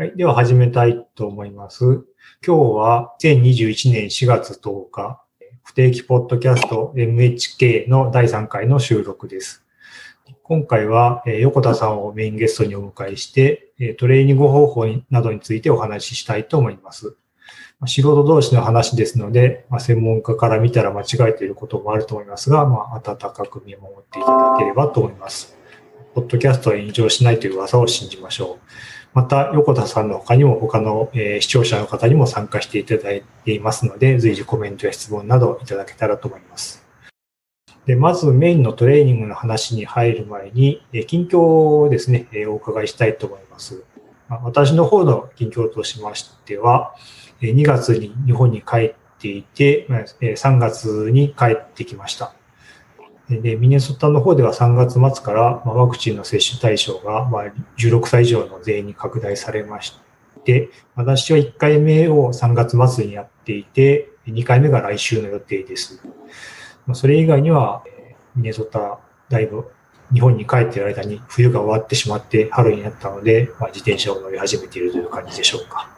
はい。では始めたいと思います。今日は2021年4月10日、不定期ポッドキャスト MHK の第3回の収録です。今回は横田さんをメインゲストにお迎えして、トレーニング方法などについてお話ししたいと思います。素人同士の話ですので、ま、専門家から見たら間違えていることもあると思いますが、まあ、温かく見守っていただければと思います。ポッドキャストは炎上しないという噂を信じましょう。また、横田さんの他にも他の、視聴者の方にも参加していただいていますので、随時コメントや質問などいただけたらと思います。でまずメインのトレーニングの話に入る前に、近況をですね、お伺いしたいと思います。私の方の近況としましては、2月に日本に帰っていて、3月に帰ってきました。で、ミネソタの方では3月末から、ま、ワクチンの接種対象が、ま、16歳以上の全員に拡大されまして、私は1回目を3月末にやっていて、2回目が来週の予定です。ま、それ以外には、ミネソタ、だいぶ日本に帰っている間に冬が終わってしまって春になったので、ま、自転車を乗り始めているという感じでしょうか。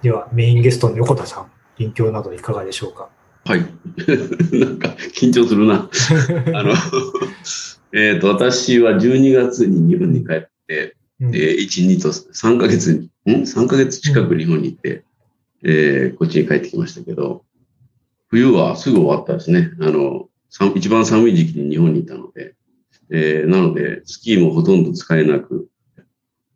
では、メインゲストの横田さん、近況などいかがでしょうか。はい。なんか緊張するな。あの、えっと、私は12月に日本に帰って、うん、1、2と3ヶ月に、ん ?3 ヶ月近く日本に行って、うん、えー、こっちに帰ってきましたけど、冬はすぐ終わったですね。あの、一番寒い時期に日本にいたので、えー、なので、スキーもほとんど使えなく、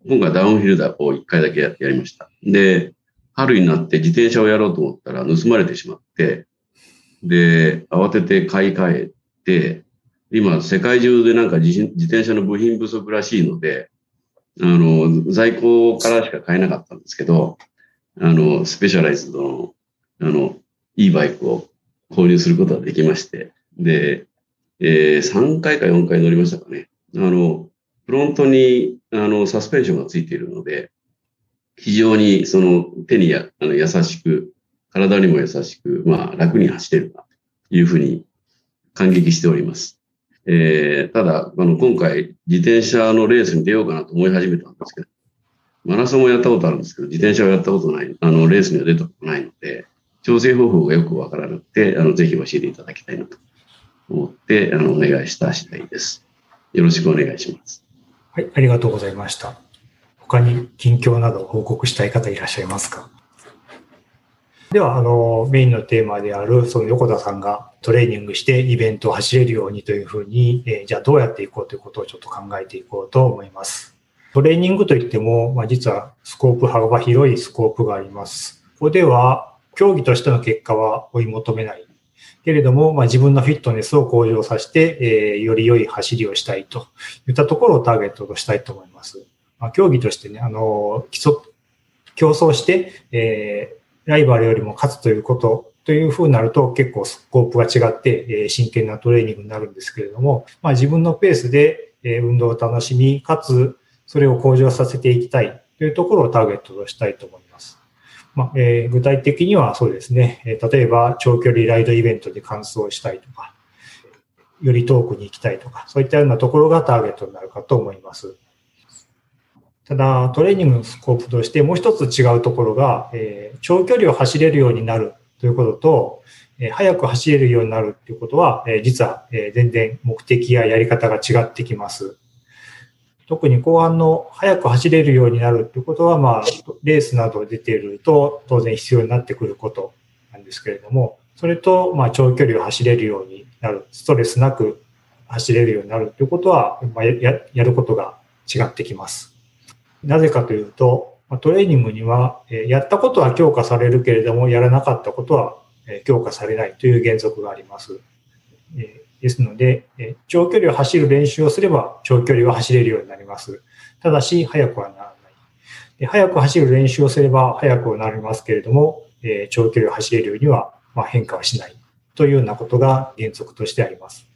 今回ダウンヒルダーを1回だけやりました。で、春になって自転車をやろうと思ったら盗まれてしまって、で、慌てて買い替えて、今、世界中でなんか自転車の部品不足らしいので、あの、在庫からしか買えなかったんですけど、あの、スペシャライズドの、あの、いいバイクを購入することができまして、で、えー、3回か4回乗りましたかね。あの、フロントに、あの、サスペンションがついているので、非常にその手にやあの優しく体にも優しく、まあ、楽に走れるな、というふうに感激しております。えー、ただ、あの、今回、自転車のレースに出ようかなと思い始めたんですけど、マラソンもやったことあるんですけど、自転車はやったことない、あの、レースには出たことないので、調整方法がよくわからなくて、あの、ぜひ教えていただきたいなと思って、あの、お願いした次第です。よろしくお願いします。はい、ありがとうございました。他に近況など報告したい方いらっしゃいますか？では、あの、メインのテーマである、その横田さんがトレーニングしてイベントを走れるようにというふうに、えー、じゃあどうやっていこうということをちょっと考えていこうと思います。トレーニングといっても、まあ、実はスコープ、幅広いスコープがあります。ここでは、競技としての結果は追い求めない。けれども、まあ、自分のフィットネスを向上させて、えー、より良い走りをしたいといったところをターゲットとしたいと思います。まあ、競技としてね、あの、競争して、えー、ライバルよりも勝つということというふうになると結構スコープが違って、え真剣なトレーニングになるんですけれども、まあ、自分のペースで、え運動を楽しみ、かつそれを向上させていきたいというところをターゲットとしたいと思います。まあえー、具体的にはそうですね、え例えば長距離ライドイベントで完走したいとか、より遠くに行きたいとか、そういったようなところがターゲットになるかと思います。ただ、トレーニングのスコープとしてもう一つ違うところが、えー、長距離を走れるようになるということと、えー、速く走れるようになるということは、えー、実は、え、全然目的ややり方が違ってきます。特に後半の速く走れるようになるということは、まあ、レースなど出ていると当然必要になってくることなんですけれども、それと、まあ、長距離を走れるようになる、ストレスなく走れるようになるということは、まあ、ややることが違ってきます。なぜかというと、トレーニングには、やったことは強化されるけれども、やらなかったことは強化されないという原則があります。ですので、長距離を走る練習をすれば、長距離は走れるようになります。ただし、速くはならない。速く走る練習をすれば、速くはなりますけれども、長距離を走れるようには変化はしないというようなことが原則としてあります。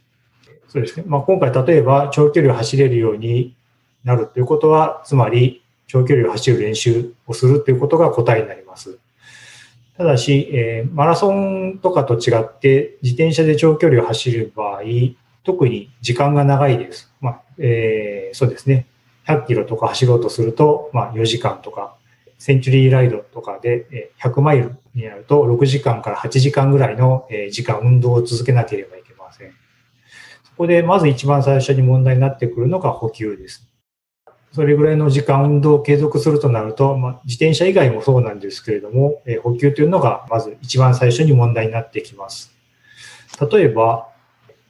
そうですね。まあ、今回、例えば、長距離を走れるようになるということは、つまり長距離を走る練習をするということが答えになります。ただし、えー、マラソンとかと違って自転車で長距離を走る場合、特に時間が長いです。まあ、えー、そうですね。100キロとか走ろうとすると、まあ4時間とか、センチュリーライドとかで100マイルになると6時間から8時間ぐらいの時間運動を続けなければいけません。そこでまず一番最初に問題になってくるのが補給です。それぐらいの時間運動を継続するとなると、まあ、自転車以外もそうなんですけれども、え補給というのがまず一番最初に問題になってきます。例えば、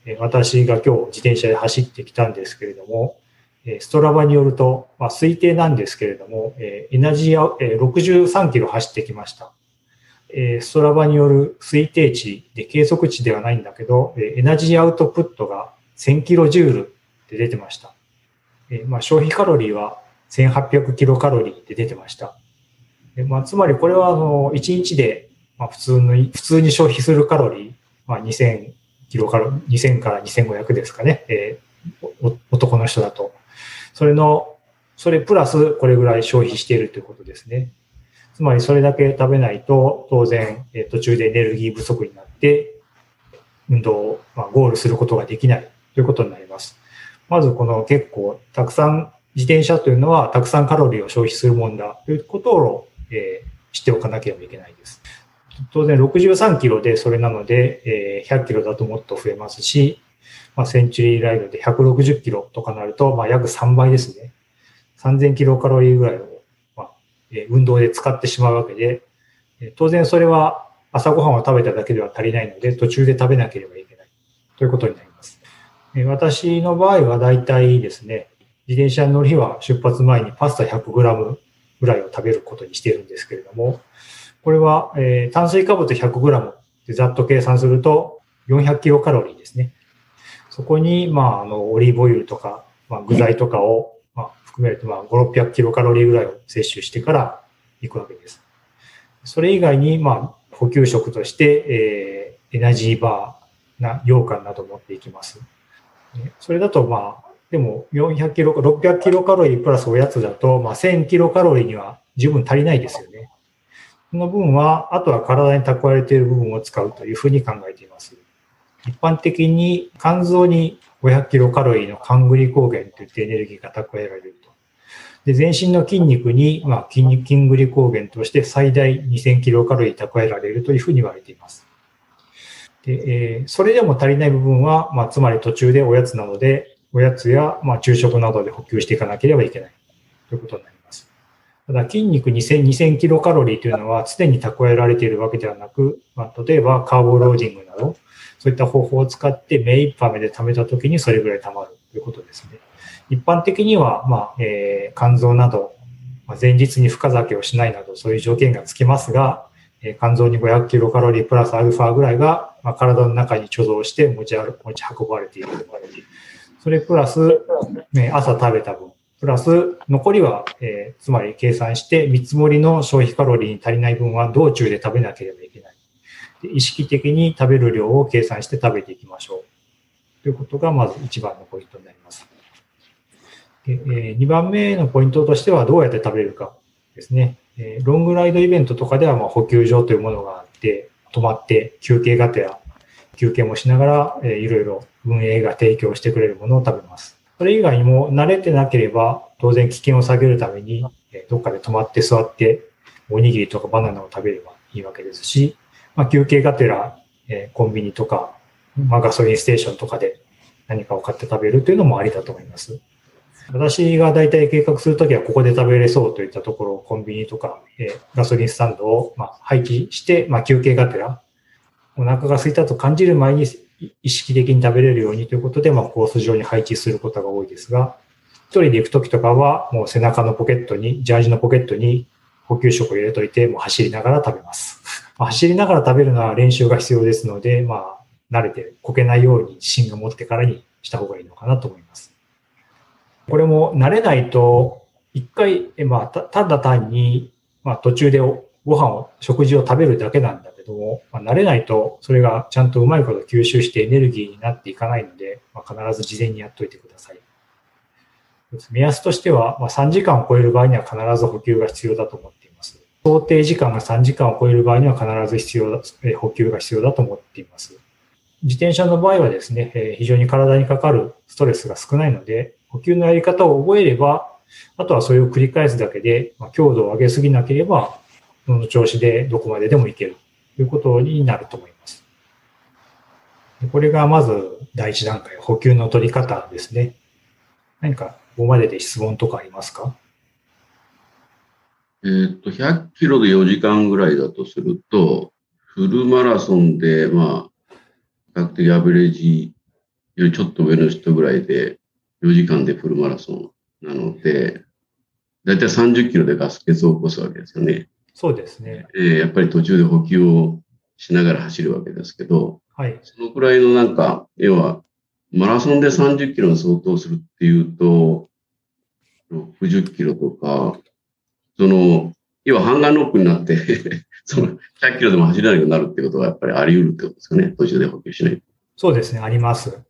え私が今日自転車で走ってきたんですけれども、えストラバによると、まあ、推定なんですけれども、えエナジーア、え63キロ走ってきました。えストラバによる推定値で計測値ではないんだけど、えエナジーアウトプットが1000キロジュールって出てました。えまあ、消費カロリーは1800キロカロリーって出てました。でまあ、つまりこれはあの1日で、まあ、普通の、普通に消費するカロリー、まあ、2000キロカロリー、2000から2500ですかね、えー、男の人だと。それの、それプラスこれぐらい消費しているということですね。つまりそれだけ食べないと当然、えー、途中でエネルギー不足になって運動を、まあ、ゴールすることができないということになります。まずこの結構たくさん自転車というのはたくさんカロリーを消費するもんだということを、えー、知っておかなければいけないです。当然63キロでそれなので、えー、100キロだともっと増えますし、まあ、センチュリーライドで160キロとかなると、まあ、約3倍ですね。3000キロカロリーぐらいを、まあ、えー、運動で使ってしまうわけで、えー、当然それは朝ごはんを食べただけでは足りないので、途中で食べなければいけないということになります。私の場合は大体ですね、自転車に乗る日は出発前にパスタ 100g ぐらいを食べることにしているんですけれども、これは、え、炭水化物 100g でざっと計算すると400キロカロリーですね。そこに、まあ、あの、オリーブオイルとか、まあ、具材とかを、まあ、含めると、まあ、5、600キロカロリーぐらいを摂取してから行くわけです。それ以外に、まあ、補給食として、えー、エナジーバーな羊羹など持っていきます。それだとまあ、でも400キロ、600キロカロリープラスおやつだと、まあ1000キロカロリーには十分足りないですよね。その分は、あとは体に蓄えている部分を使うというふうに考えています。一般的に肝臓に500キロカロリーの肝グリコーゲンといってエネルギーが蓄えられると。で、全身の筋肉に、まあ、筋肉筋グリコーゲンとして最大2000キロカロリー蓄えられるというふうに言われています。で、えー、それでも足りない部分は、まあ、つまり途中でおやつなので、おやつや、まあ、昼食などで補給していかなければいけないということになります。ただ、筋肉2000、2000キロカロリーというのは常に蓄えられているわけではなく、まあ、例えばカーボローディングなど、そういった方法を使って目いっぱいで貯めたときにそれぐらい貯まるということですね。一般的には、まあ、えー、肝臓など、まあ、前日に深酒をしないなど、そういう条件がつきますが、え肝臓に500キロカロリープラスアルファぐらいが、まあ、体の中に貯蔵して持ち歩持ち運ばれている。それプラス、ね、朝食べた分、プラス残りは、えー、つまり計算して見積もりの消費カロリーに足りない分は道中で食べなければいけない。で意識的に食べる量を計算して食べていきましょう。ということがまず一番のポイントになります。でえー、2番目のポイントとしてはどうやって食べるかですね。えロングライドイベントとかではま補給所というものがあって、泊まって休憩がてら、休憩もしながら、えいろいろ運営が提供してくれるものを食べます。それ以外にも慣れてなければ、当然危険を下げるために、えどっかで泊まって座って、おにぎりとかバナナを食べればいいわけですし、まあ、休憩がてら、えコンビニとか、まあ、ガソリンステーションとかで何かを買って食べるというのもありだと思います。私が大体計画するときはここで食べれそうといったところをコンビニとか、え、ガソリンスタンドを、まあ、配置して、ま、休憩がてら、お腹が空いたと感じる前に意識的に食べれるようにということで、ま、コース上に配置することが多いですが、一人で行くときとかは、もう背中のポケットに、ジャージのポケットに補給食を入れといて、もう走りながら食べます。走りながら食べるのは練習が必要ですので、まあ、慣れてこけないように自信が持ってからにした方がいいのかなと思います。これも慣れないと、一回、まあ、ただ単に、まあ、途中でご飯を、食事を食べるだけなんだけども、まあ、慣れないと、それがちゃんとうまいこと吸収してエネルギーになっていかないので、まあ、必ず事前にやっといてください。目安としては、まあ、3時間を超える場合には必ず補給が必要だと思っています。想定時間が3時間を超える場合には必ず必要だ、補給が必要だと思っています。自転車の場合はですね、非常に体にかかるストレスが少ないので、呼吸のやり方を覚えれば、あとはそれを繰り返すだけで、まあ、強度を上げすぎなければ、その調子でどこまででもいけるということになると思います。これがまず第一段階、補給の取り方ですね。何かここまでで質問とかありますか？えっと、100キロで4時間ぐらいだとすると、フルマラソンで、まあ、比較的アベレージよりちょっと上の人ぐらいで、4時間でフルマラソンなので、だいたい30キロでガス欠を起こすわけですよね。そうですね。えー、やっぱり途中で補給をしながら走るわけですけど、はい。そのくらいのなんか、要は、マラソンで30キロに相当するっていうと、60キロとか、その、要はハンガーノックになって その100キロでも走れなくなるってことはやっぱりあり得るってことですかね。途中で補給しない。そうですね、あります。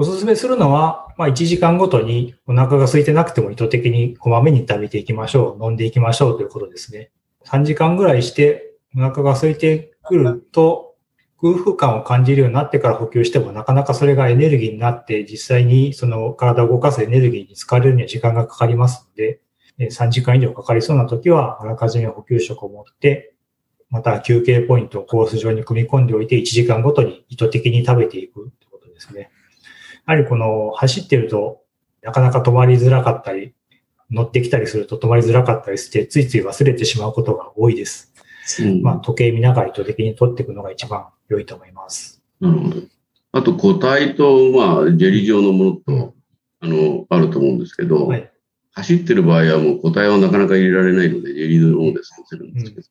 おすすめするのは、まあ、1時間ごとにお腹が空いてなくても意図的にこまめに食べていきましょう。飲んでいきましょうということですね。3時間ぐらいしてお腹が空いてくると、空腹感を感じるようになってから補給してもなかなかそれがエネルギーになって実際にその体を動かすエネルギーに使われるには時間がかかりますので、3時間以上かかりそうな時はあらかじめ補給食を持って、また休憩ポイントをコース上に組み込んでおいて1時間ごとに意図的に食べていくということですね。やはりこの走ってるとなかなか止まりづらかったり、乗ってきたりすると止まりづらかったりして、ついつい忘れてしまうことが多いです。うん、まあ、時計見ながら意図的に取っていくのが一番良いと思います。なるほど。あと、固体と、まあ、ジェリー状のものと、あの、あると思うんですけど、はい、走ってる場合はもう固体はなかなか入れられないので、ジェリーのものでさせるんですけど、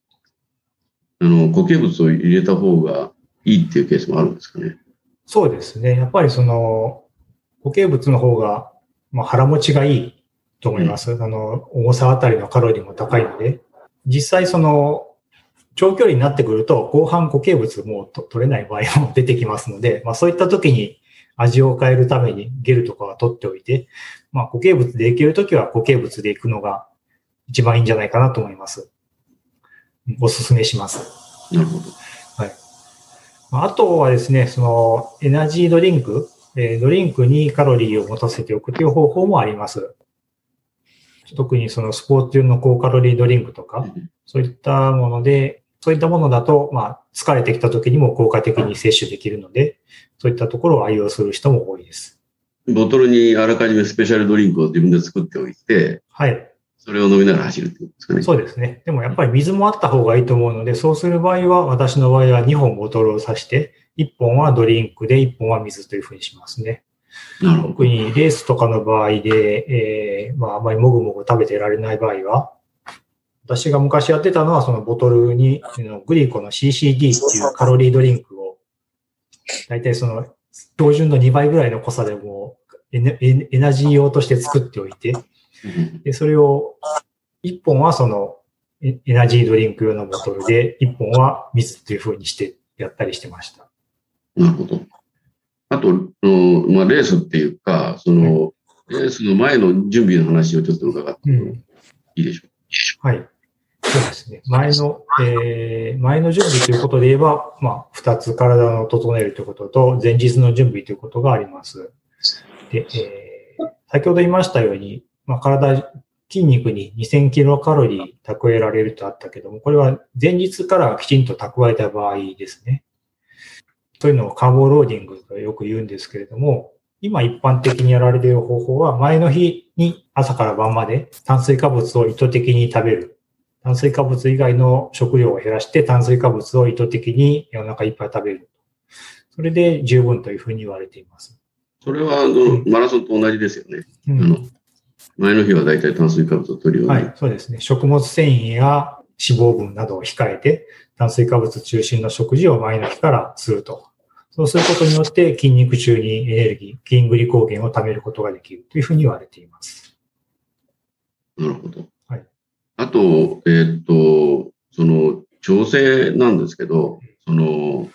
うん、あの、固形物を入れた方がいいっていうケースもあるんですかね。そうですね。やっぱりその、固形物の方が、まあ、腹持ちがいいと思います。うん、あの、重さあたりのカロリーも高いので、実際その、長距離になってくると、後半固形物も取れない場合も出てきますので、まあそういった時に味を変えるためにゲルとかは取っておいて、まあ固形物でいけるときは固形物でいくのが一番いいんじゃないかなと思います。おすすめします。なるほど。はい。あとはですね、そのエナジードリンク、えドリンクにカロリーを持たせておくという方法もあります。特にそのスポーツ用の高カロリードリンクとか、そういったもので、そういったものだと、まあ、疲れてきた時にも効果的に摂取できるので、そういったところを愛用する人も多いです。ボトルにあらかじめスペシャルドリンクを自分で作っておいて、はい。それを飲みながら走るってことですかね。そうですね。でもやっぱり水もあった方がいいと思うので、そうする場合は、私の場合は2本ボトルを刺して、1本はドリンクで1本は水というふうにしますね。特にレースとかの場合で、えー、まあ、あまりもぐもぐ食べてられない場合は、私が昔やってたのは、そのボトルに、グリコの CCD っていうカロリードリンクを、大体その、標準の2倍ぐらいの濃さでもエネエナジー用として作っておいて、で、それを、1本はその、エナジードリンク用のボトルで、1本は水っていう風にしてやったりしてました。なるほど。あと、まあ、レースっていうか、その、レースの前の準備の話をちょっと伺ってもいいでしょう？か。はい。そうですね。前の、えー、前の準備ということで言えば、まあ、二つ体を整えるということと、前日の準備ということがあります。で、えー、先ほど言いましたように、まあ、体、筋肉に2000キロカロリー蓄えられるとあったけども、これは前日からきちんと蓄えた場合ですね。そういうのをカーボローディングとよく言うんですけれども、今一般的にやられている方法は、前の日に朝から晩まで炭水化物を意図的に食べる。炭水化物以外の食料を減らして炭水化物を意図的にお腹いっぱい食べる。それで十分というふうに言われています。それはあの、マラソンと同じですよね。うん、あの前の日は大体炭水化物を取るように。はい、そうですね。食物繊維や脂肪分などを控えて、炭水化物中心の食事を前の日からすると。そうすることによって筋肉中にエネルギー、筋グリコーゲンを貯めることができるというふうに言われています。なるほど。はい。あと、えー、っと、その、調整なんですけど、その、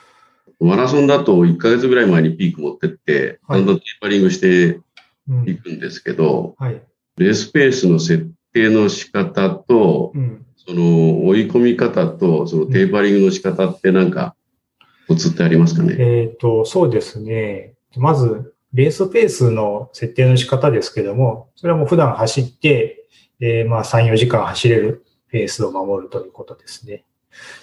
マラソンだと1ヶ月ぐらい前にピーク持ってって、だんだんテーパリングしていくんですけど、はい、レースペースの設定の仕方と、うん、その追い込み方と、そのテーパリングの仕方ってなんか、コツってありますかね？えっ、ー、と、そうですね。まず、レースペースの設定の仕方ですけども、それはもう普段走って、えー、まあ3、4時間走れるペースを守るということですね。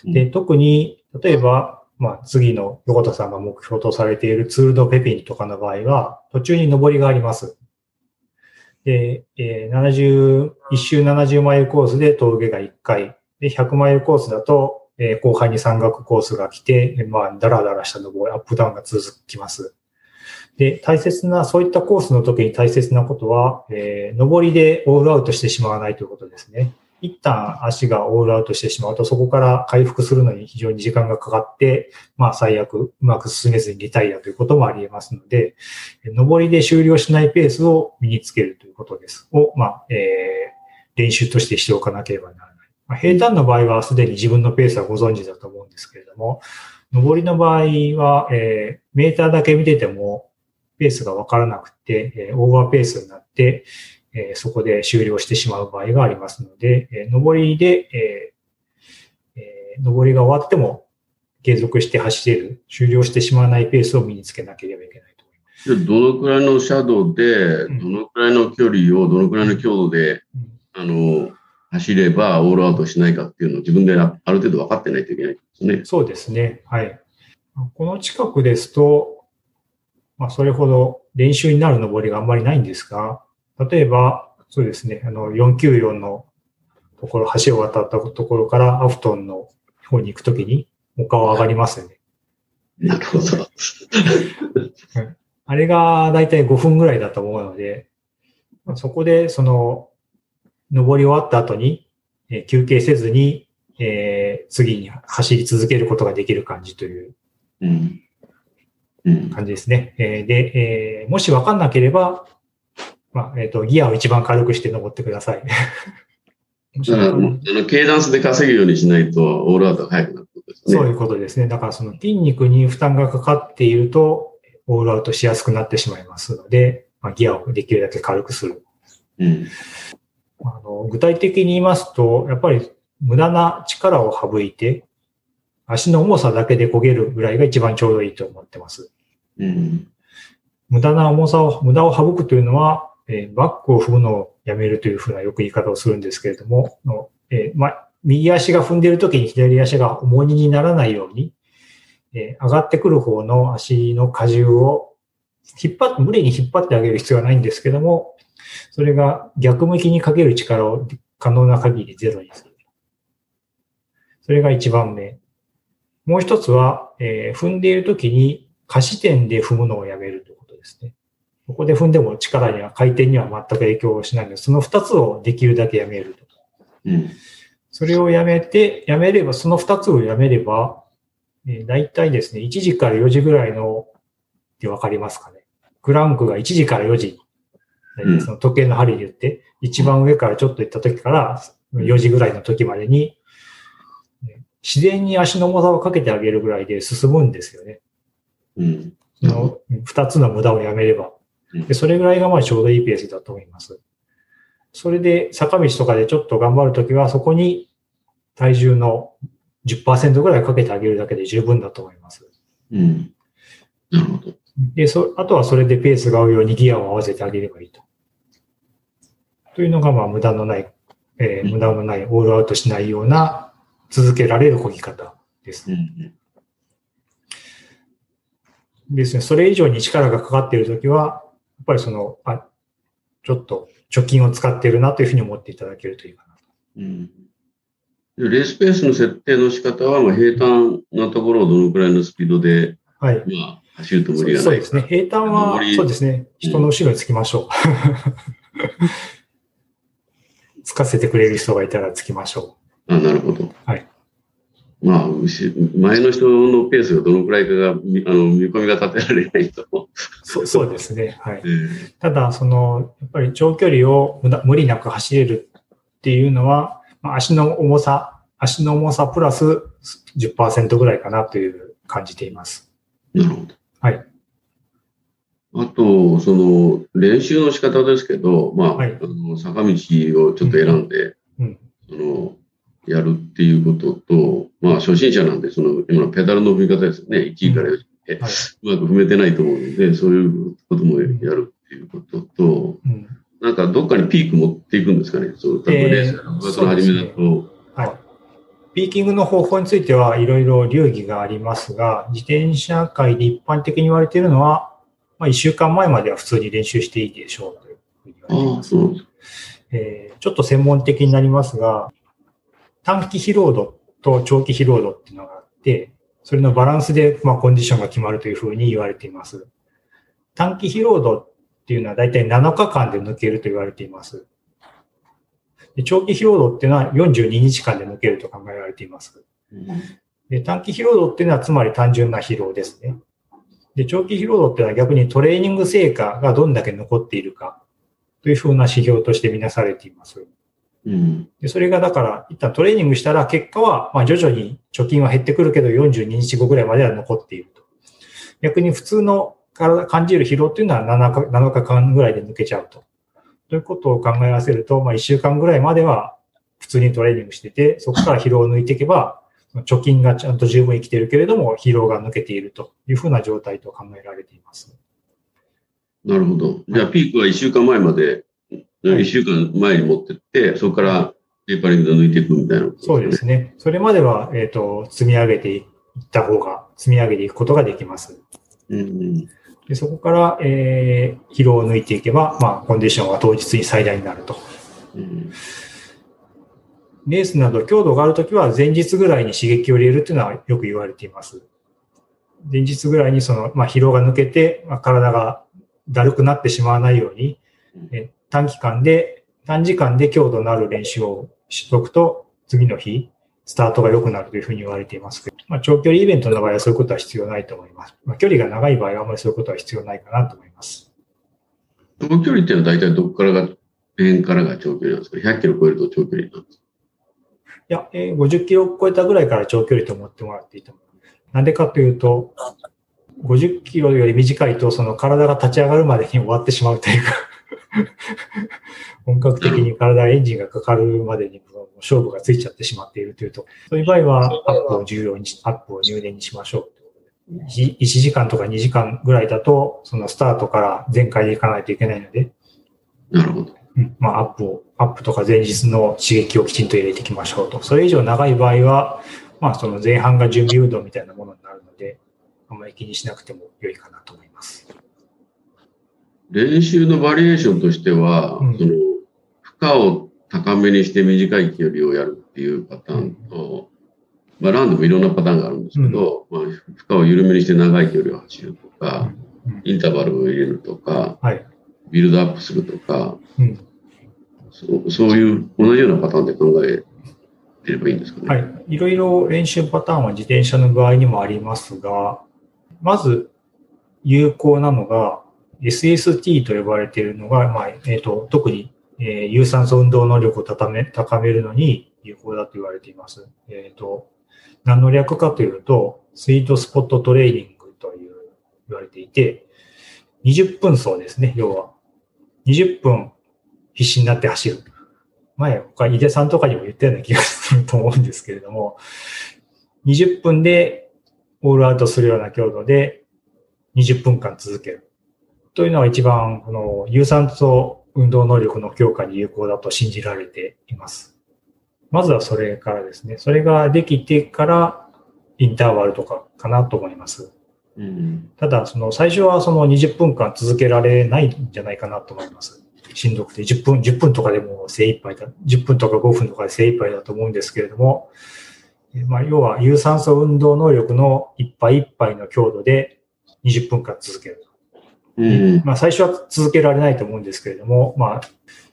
で、特に、例えば、まあ次の横田さんが目標とされているツールドペピンとかの場合は、途中に上りがあります。で、えー、70、1周70マイルコースで峠が1回、で、100マイルコースだと、え、後半に山岳コースが来て、まあ、ダラダラした上り、アップダウンが続きます。で、大切な、そういったコースの時に大切なことは、えー、上りでオールアウトしてしまわないということですね。一旦足がオールアウトしてしまうと、そこから回復するのに非常に時間がかかって、まあ最悪うまく進めずにリタイアということもあり得ますので、上りで終了しないペースを身につけるということです。を、まあ、えー、練習としてしておかなければならない。まあ、平坦の場合はすでに自分のペースはご存知だと思うんですけれども、上りの場合は、えー、メーターだけ見てても、ペースがわからなくて、えー、オーバーペースになって、えー、そこで終了してしまう場合がありますので、えー、上りで、えーえー、上りが終わっても継続して走れる、終了してしまわないペースを身につけなければいけないと思います。どのくらいのシャドウで、どのくらいの距離をどのくらいの強度で、うん、あの、走ればオールアウトしないかっていうのを自分である程度分かってないといけないですね。そうですね。はい。この近くですと、まあ、それほど練習になる登りがあんまりないんですが、例えば、そうですね、あの、494のところ、橋を渡ったところからアフトンの方に行くときに、丘を上がりますよね。なるほど。あれがだいたい5分ぐらいだと思うので、そこでその、登り終わった後に、え休憩せずに、えー、次に走り続けることができる感じという感じですね。うん、えー、で、えー、もしわかんなければ、まあ、えっ、ー、と、ギアを一番軽くして登ってください。だから、あの、ケイダンスで稼ぐようにしないと、オールアウトが速くなることですね。そういうことですね。だから、その筋肉に負担がかかっていると、オールアウトしやすくなってしまいますので、まあ、ギアをできるだけ軽くする。うん、あの具体的に言いますと、やっぱり無駄な力を省いて、足の重さだけで焦げるぐらいが一番ちょうどいいと思ってます。うん、無駄な重さを、無駄を省くというのは、えー、バックを踏むのをやめるというふうなよく言い方をするんですけれども、のえー、ま、右足が踏んでいるときに左足が重荷にならないように、えー、上がってくる方の足の荷重を引っ張って、無理に引っ張ってあげる必要はないんですけども、それが逆向きにかける力を可能な限りゼロにする。それが一番目。もう一つは、えー、踏んでいるときに下視点で踏むのをやめるということですね。ここで踏んでも力には、回転には全く影響しないので、その二つをできるだけやめると。うん、それをやめて、やめれば、その二つをやめれば、えー、大体ですね、1時から4時ぐらいの、でわかりますかね。クランクが1時から4時。うん、その時計の針で言って、一番上からちょっと行った時から4時ぐらいの時までに、自然に足の重さをかけてあげるぐらいで進むんですよね。うん。その二つの無駄をやめれば。で、それぐらいがまあちょうどいいペースだと思います。それで坂道とかでちょっと頑張るときは、そこに体重の10%ぐらいかけてあげるだけで十分だと思います。うん。なるほど。で、そ、あとはそれでペースが合うようにギアを合わせてあげればいいと。というのが、まあ、無駄のない、えー、無駄のない、オールアウトしないような続けられる漕ぎ方です。うんですね。それ以上に力がかかっているときは、っぱりその、あ、ちょっと貯金を使っているなというふうに思っていただけるといいかなと。うん。レースペースの設定の仕方は、まあ、平坦なところをどのくらいのスピードで、はい。まあ、走ると無理がそうですね。平坦は、そうですね。人の後ろにつきましょう。つかせてくれる人がいたらつきましょう。あ、なるほど。はい。まあ、前の人のペースがどのくらいかが、あの、見込みが立てられないと。そうそうですね。はい。えー、ただ、その、やっぱり長距離を無理なく走れるっていうのは、まあ、足の重さ、足の重さプラス10%ぐらいかなという感じています。なるほど。はい。あと、その、練習の仕方ですけど、まあ、はい、あの坂道をちょっと選んで、うん、うん、その、やるっていうことと、まあ初心者なんで、その今のペダルの踏み方ですね。1位から4位うまく踏めてないと思うので、そういうこともやるっていうことと、うん、なんかどっかにピーク持っていくんですかね、そう、例えばレース6月の初めだと。はい。ピーキングの方法についてはいろいろ流儀がありますが、自転車界で一般的に言われているのは、まあ、1週間前までは普通に練習していいでしょうというふうに言われています。えー、ちょっと専門的になりますが、短期疲労度と長期疲労度っていうのがあって、それのバランスで、まあ、コンディションが決まるというふうに言われています。短期疲労度っていうのは大体7日間で抜けると言われています。で長期疲労度っていうのは42日間で抜けると考えられています。で短期疲労度っていうのはつまり単純な疲労ですね。で長期疲労度っていうのは逆にトレーニング成果がどんだけ残っているかというふうな指標としてみなされています。うん、でそれがだから、一旦トレーニングしたら結果は、まあ徐々に貯金は減ってくるけど42日後ぐらいまでは残っていると。逆に普通の体感じる疲労っていうのは7日 ,7 日間ぐらいで抜けちゃうと。ということを考え合わせると、まあ1週間ぐらいまでは普通にトレーニングしてて、そこから疲労を抜いていけば、貯金がちゃんと十分生きているけれども、疲労が抜けているというふうな状態と考えられています。なるほど。じゃあ、ピークは1週間前まで一週間前に持ってって、そこからペーパリングで抜いていくみたいな、ね、そうですね。それまでは、えっ、ー、と、積み上げていった方が、積み上げていくことができます。うんうん、でそこから、えー、疲労を抜いていけば、まあ、コンディションは当日に最大になると。うんレースなど強度があるときは前日ぐらいに刺激を入れるというのはよく言われています。前日ぐらいにその、まあ、疲労が抜けて、まあ、体がだるくなってしまわないように、え短期間で、短時間で強度のある練習をしとくと、次の日、スタートが良くなるというふうに言われていますけど、まあ、長距離イベントの場合はそういうことは必要ないと思います。まあ、距離が長い場合はあまりそういうことは必要ないかなと思います。長距離っていうのは大体どこからが、辺からが長距離なんですか ?100 キロ超えると長距離なんですか？いや、えー、50キロを超えたぐらいから長距離と思ってもらっていいと思います。なんでかというと、50キロより短いと、その体が立ち上がるまでに終わってしまうというか本格的に体エンジンがかかるまでに勝負がついちゃってしまっているというと、そういう場合はアップを重要にし、アップを入念にしましょう。1時間とか2時間ぐらいだと、そのスタートから全開でいかないといけないので、なるほど。うん、まあ、アップを、アップとか前日の刺激をきちんと入れていきましょうと。それ以上長い場合は、まあ、その前半が準備運動みたいなものになるので、あんまり気にしなくても良いかなと思います。練習のバリエーションとしては、うん、その負荷を高めにして短い距離をやるっていうパターンと、まあ、ランでもいろんなパターンがあるんですけど、うん、まあ、負荷を緩めにして長い距離を走るとか、インターバルを入れるとか、はい、ビルドアップするとか、そうそういう同じようなパターンで考えてればいいんですかね。はい。いろいろ練習パターンは自転車の場合にもありますが、まず有効なのが、SST と呼ばれているのが、まあ、えっ、ー、と、特に、えー、有酸素運動能力を高め高めるのに有効だと言われています。えっ、ー、と、何の略かというと、スイートスポットトレーニングという言われていて、20分走ですね、要は。20分必死になって走る。前、他、井出さんとかにも言ったような気がすると思うんですけれども、20分でオールアウトするような強度で20分間続ける。というのは一番、この、有酸素運動能力の強化に有効だと信じられています。まずはそれからですね。それができてから、インターバルとかかなと思います。うん、ただ、その、最初はその20分間続けられないんじゃないかなと思います。しんどくて、10分、10分とかでも精一杯だ、10分とか5分とかで精一杯だと思うんですけれども、まあ、要は有酸素運動能力のいっぱいいっぱいの強度で20分間続ける。うん、まあ、最初は続けられないと思うんですけれども、まあ、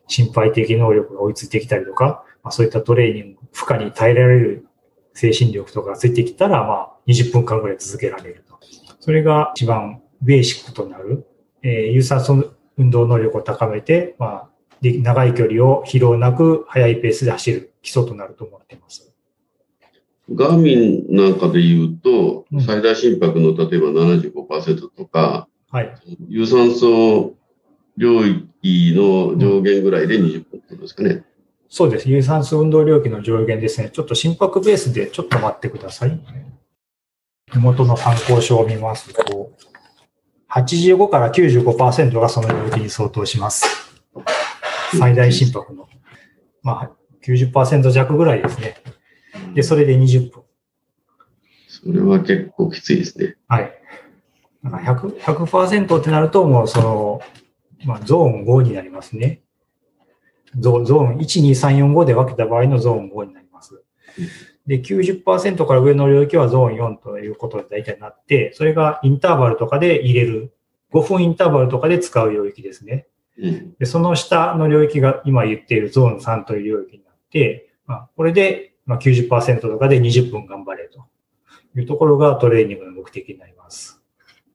心肺的能力が追いついてきたりとか、まあ、そういったトレーニング、負荷に耐えられる精神力とかついてきたら、まあ、20分間ぐらい続けられると。それが一番ベーシックとなる、えー、有酸素運動能力を高めて、まあ、で長い距離を疲労なく速いペースで走る基礎となると思っています。ガーミンなんかで言うと、最大心拍の例えば75%とか、はい。有酸素領域の上限ぐらいで20分ってことですかね。そうです。有酸素運動領域の上限ですね。ちょっと心拍ベースでちょっと待ってください。手元の参考書を見ますと、85から95%がその領域に相当します。最大心拍の。まあ、90%弱ぐらいですね。で、それで20分。それは結構きついですね。はい。だから100、100%ってなると、もうその、まあ、ゾーン5になりますね。ゾゾーン1、2、3、4、5で分けた場合のゾーン5になります。で、90%から上の領域はゾーン4ということで大体なって、それがインターバルとかで入れる、5分インターバルとかで使う領域ですね。でその下の領域が今言っているゾーン3という領域になって、まあ、これでまあ90%とかで20分頑張れというところがトレーニングの目的になります。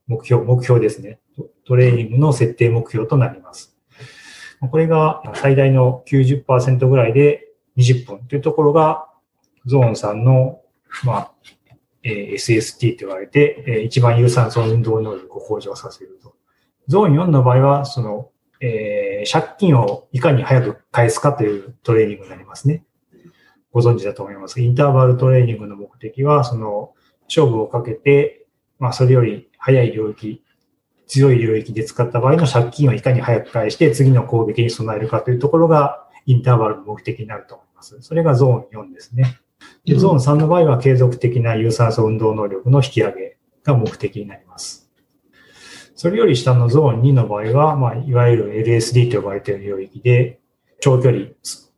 目標、目標ですね。トレーニングの設定目標となります。これが最大の90%ぐらいで20分というところがゾーン3の、まあ、え、SST と言われて、え、一番有酸素運動能力を向上させると。ゾーン4の場合は、その、えー、借金をいかに早く返すかというトレーニングになりますね。ご存知だと思います。インターバルトレーニングの目的は、その、勝負をかけて、まあ、それより早い領域、強い領域で使った場合の借金をいかに早く返して、次の攻撃に備えるかというところが、インターバルの目的になると思います。それがゾーン4ですね。でゾーン3の場合は継続的な有酸素運動能力の引き上げが目的になります。それより下のゾーン2の場合は、まあ、いわゆる LSD と呼ばれている領域で、長距離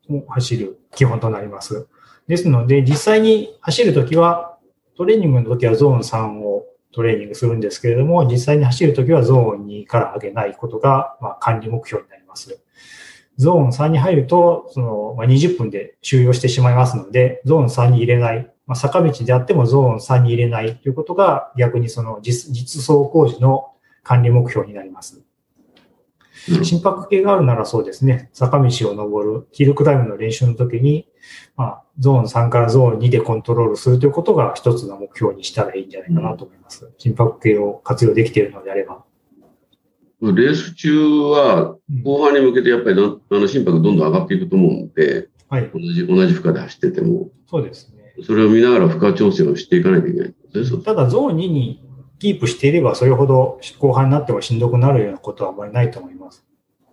を走る基本となります。ですので、実際に走るときは、トレーニングのときはゾーン3をトレーニングするんですけれども、実際に走るときはゾーン2から上げないことが、ま、管理目標になります。ゾーン3に入ると、その、ま、20分で終了してしまいますので、ゾーン3に入れない、ま、坂道であってもゾーン3に入れないということが逆にその実実走行時の管理目標になります。心拍計があるならそうですね、坂道を登る、ヒルクライムの練習の時に、まあ、ゾーン3からゾーン2でコントロールするということが一つの目標にしたらいいんじゃないかなと思います。心拍計を活用できているのであれば。レース中は、後半に向けてやっぱりあの心拍どんどん上がっていくと思うんで、はい、同じ、同じ負荷で走ってても。そうですね。それを見ながら負荷調整をしていかないといけないただ、ゾーン2にキープしていれば、それほど後半になってもしんどくなるようなことはあまりないと思います。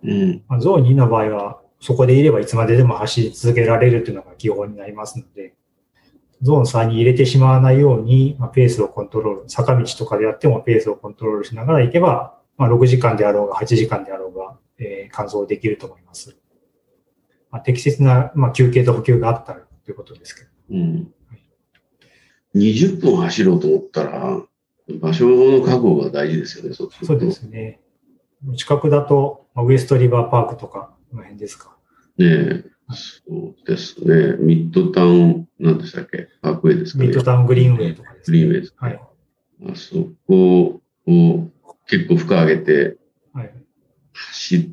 うん。まあ、ゾーン2の場合は、そこでいればいつまででも走り続けられるというのが基本になりますので、ゾーン3に入れてしまわないように、まあ、ペースをコントロール、坂道とかでやってもペースをコントロールしながら行けば、まあ、6時間であろうが8時間であろうが、えー、完走できると思います。まあ、適切な、まあ、休憩と補給があったらということですけど。うん。はい、20分走ろうと思ったら、場所の確保が大事ですよね、そうそうですね。近くだと、まあ、ウエストリバーパークとか、この辺ですか。ねえ、そうですね。ミッドタウン、なんでしたっけ？パークウェイですかね。ミッドタウングリーンウェイとかですね。グリーンウェイです、はい。あそこを結構負荷上げて、走っ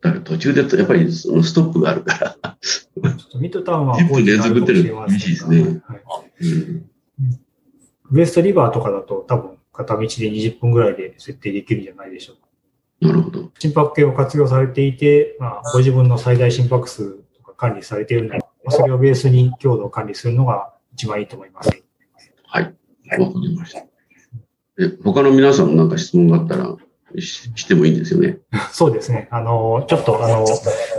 たら途中でやっぱりそのストップがあるから。ちょっとミッドタウンは10分連続ってるの厳しいですね。はいウエストリバーとかだと多分片道で20分ぐらいで設定できるんじゃないでしょうか。なるほど。心拍計を活用されていて、まあ、ご自分の最大心拍数とか管理されているので、それをベースに強度を管理するのが一番いいと思います。はい。わかりました。え、他の皆さんもなんか質問があったらししてもいいんですよね。そうですね。あの、ちょっとあの、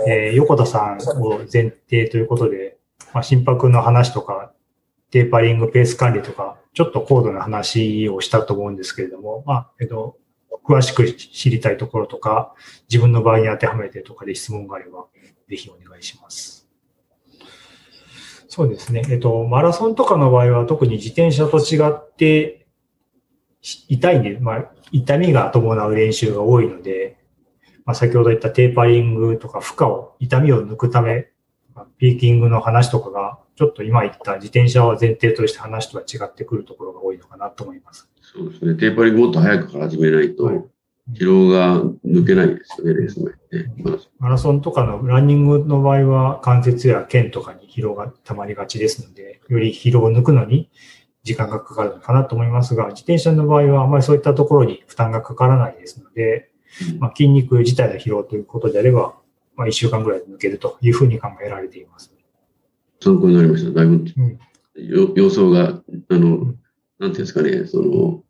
えー、横田さんを前提ということで、まあ、心拍の話とか、テーパリング、ペース管理とか、ちょっと高度な話をしたと思うんですけれども、まあ、えっと、詳しく知りたいところとか、自分の場合に当てはめてとかで質問があれば、ぜひお願いします。そうですね。えっと、マラソンとかの場合は特に自転車と違って、痛いんで、まあ、痛みが伴う練習が多いので、まあ、先ほど言ったテーパリングとか負荷を、痛みを抜くため、ピーキングの話とかが、ちょっと今言った自転車を前提として話とは違ってくるところが多いのかなと思います。そうですね。テーパリングもっと早くから始めないと、疲労が抜けないですよね、レース前って。マラソンとかのランニングの場合は関節や腱とかに疲労が溜まりがちですので、より疲労を抜くのに時間がかかるのかなと思いますが、自転車の場合はあまりそういったところに負担がかからないですので、まあ、筋肉自体の疲労ということであれば、まあ、1週間ぐらいで抜けるというふうに考えられています。参考になりました。だいぶ、うん、予想が、あの、なんていうんですかね、その、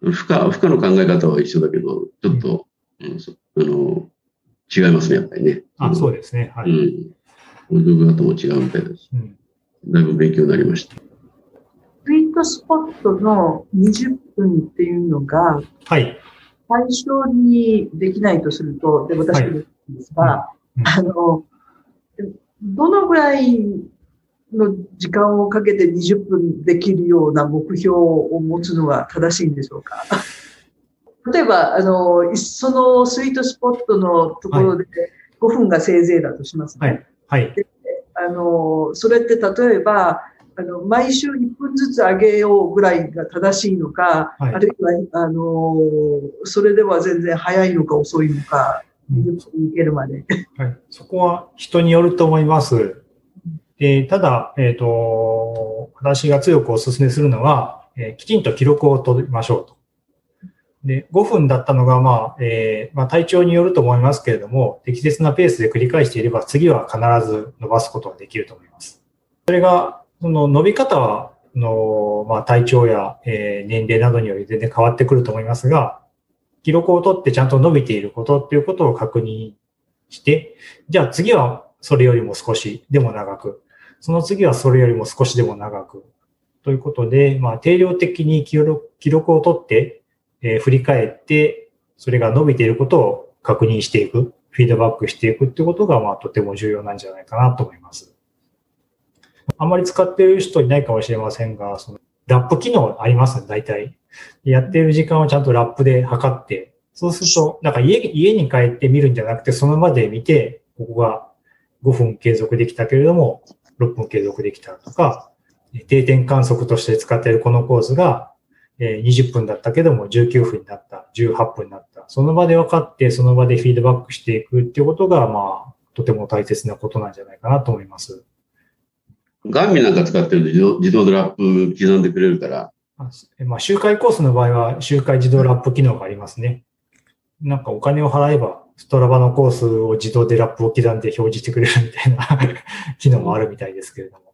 負荷、負荷の考え方は一緒だけど、ちょっと、うん、あの、違いますね、やっぱりね。あ、そうですね。はい。うん。動画とも違うみたいだし、うん、だいぶ勉強になりました。スイートスポットの20分っていうのが、はい。対象にできないとすると、で、私ですが、はいうん、あの、どのぐらいの時間をかけて20分できるような目標を持つのが正しいんでしょうか？例えば、あの、そのスイートスポットのところで5分がせいぜいだとしますね。はい。はい、あの、それって例えば、あの、毎週1分ずつ上げようぐらいが正しいのか、はい、あるいは、あの、それでは全然早いのか遅いのか、20分いけるまで。はい。そこは人によると思います。えただ、えっ、ー、と、私が強くお勧めするのは、えー、きちんと記録を取りましょうと。で、5分だったのが、まあ、えー、まあ、体調によると思いますけれども、適切なペースで繰り返していれば、次は必ず伸ばすことができると思います。それが、その伸び方は、の、まあ、体調や、えー、年齢などにより全然変わってくると思いますが、記録を取ってちゃんと伸びていることっていうことを確認して、じゃあ次はそれよりも少しでも長く、その次はそれよりも少しでも長く。ということで、まあ、定量的に記録を取って、えー、振り返って、それが伸びていることを確認していく、フィードバックしていくってことが、まあ、とても重要なんじゃないかなと思います。あんまり使っている人いないかもしれませんが、そのラップ機能あります？ね、大体。やっている時間をちゃんとラップで測って、そうすると、なんか家家に帰って見るんじゃなくて、その場で見て、ここが5分継続できたけれども、6分継続できたとか、定点観測として使っているこのコースが20分だったけども19分になった、18分になった。その場で分かって、その場でフィードバックしていくっていうことが、まあ、とても大切なことなんじゃないかなと思います。ガンミなんか使ってると自動自動ドラップ刻んでくれるから。まあ、周回コースの場合は周回自動ラップ機能がありますね。なんかお金を払えばストラバのコースを自動でラップを刻んで表示してくれるみたいな 機能もあるみたいですけれども。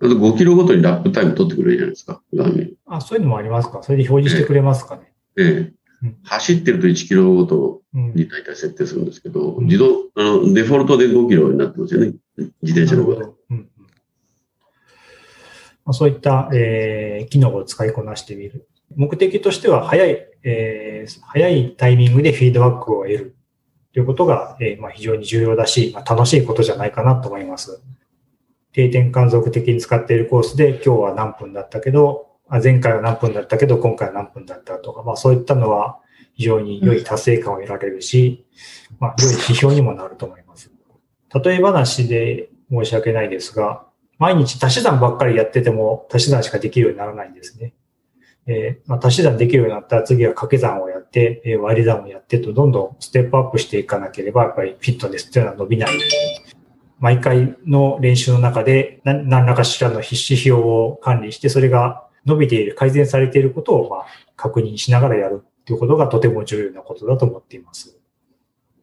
5キロごとにラップタイム取ってくれるじゃないですか、画面。あ、そういうのもありますか？それで表示してくれますかね？ええ。ええ、走ってると1キロごとに大体設定するんですけど、うん、自動、あの、デフォルトで5キロになってますよね。自転車の場合。うんそういった、えー、機能を使いこなしてみる。目的としては、早い、えー、早いタイミングでフィードバックを得るということが、えー、まあ、非常に重要だし、まあ、楽しいことじゃないかなと思います。定点観測的に使っているコースで今日は何分だったけど、あ前回は何分だったけど今回は何分だったとか、まあそういったのは非常に良い達成感を得られるし、まあ良い指標にもなると思います。例え話で申し訳ないですが、毎日足し算ばっかりやってても足し算しかできるようにならないんですね。えー、まあ、足し算できるようになったら次は掛け算をやって、えー、割り算をやってとどんどんステップアップしていかなければ、やっぱりフィットネスというのは伸びない。毎回の練習の中で何らかしらの指標を管理して、それが伸びている、改善されていることをまあ確認しながらやるということがとても重要なことだと思っています。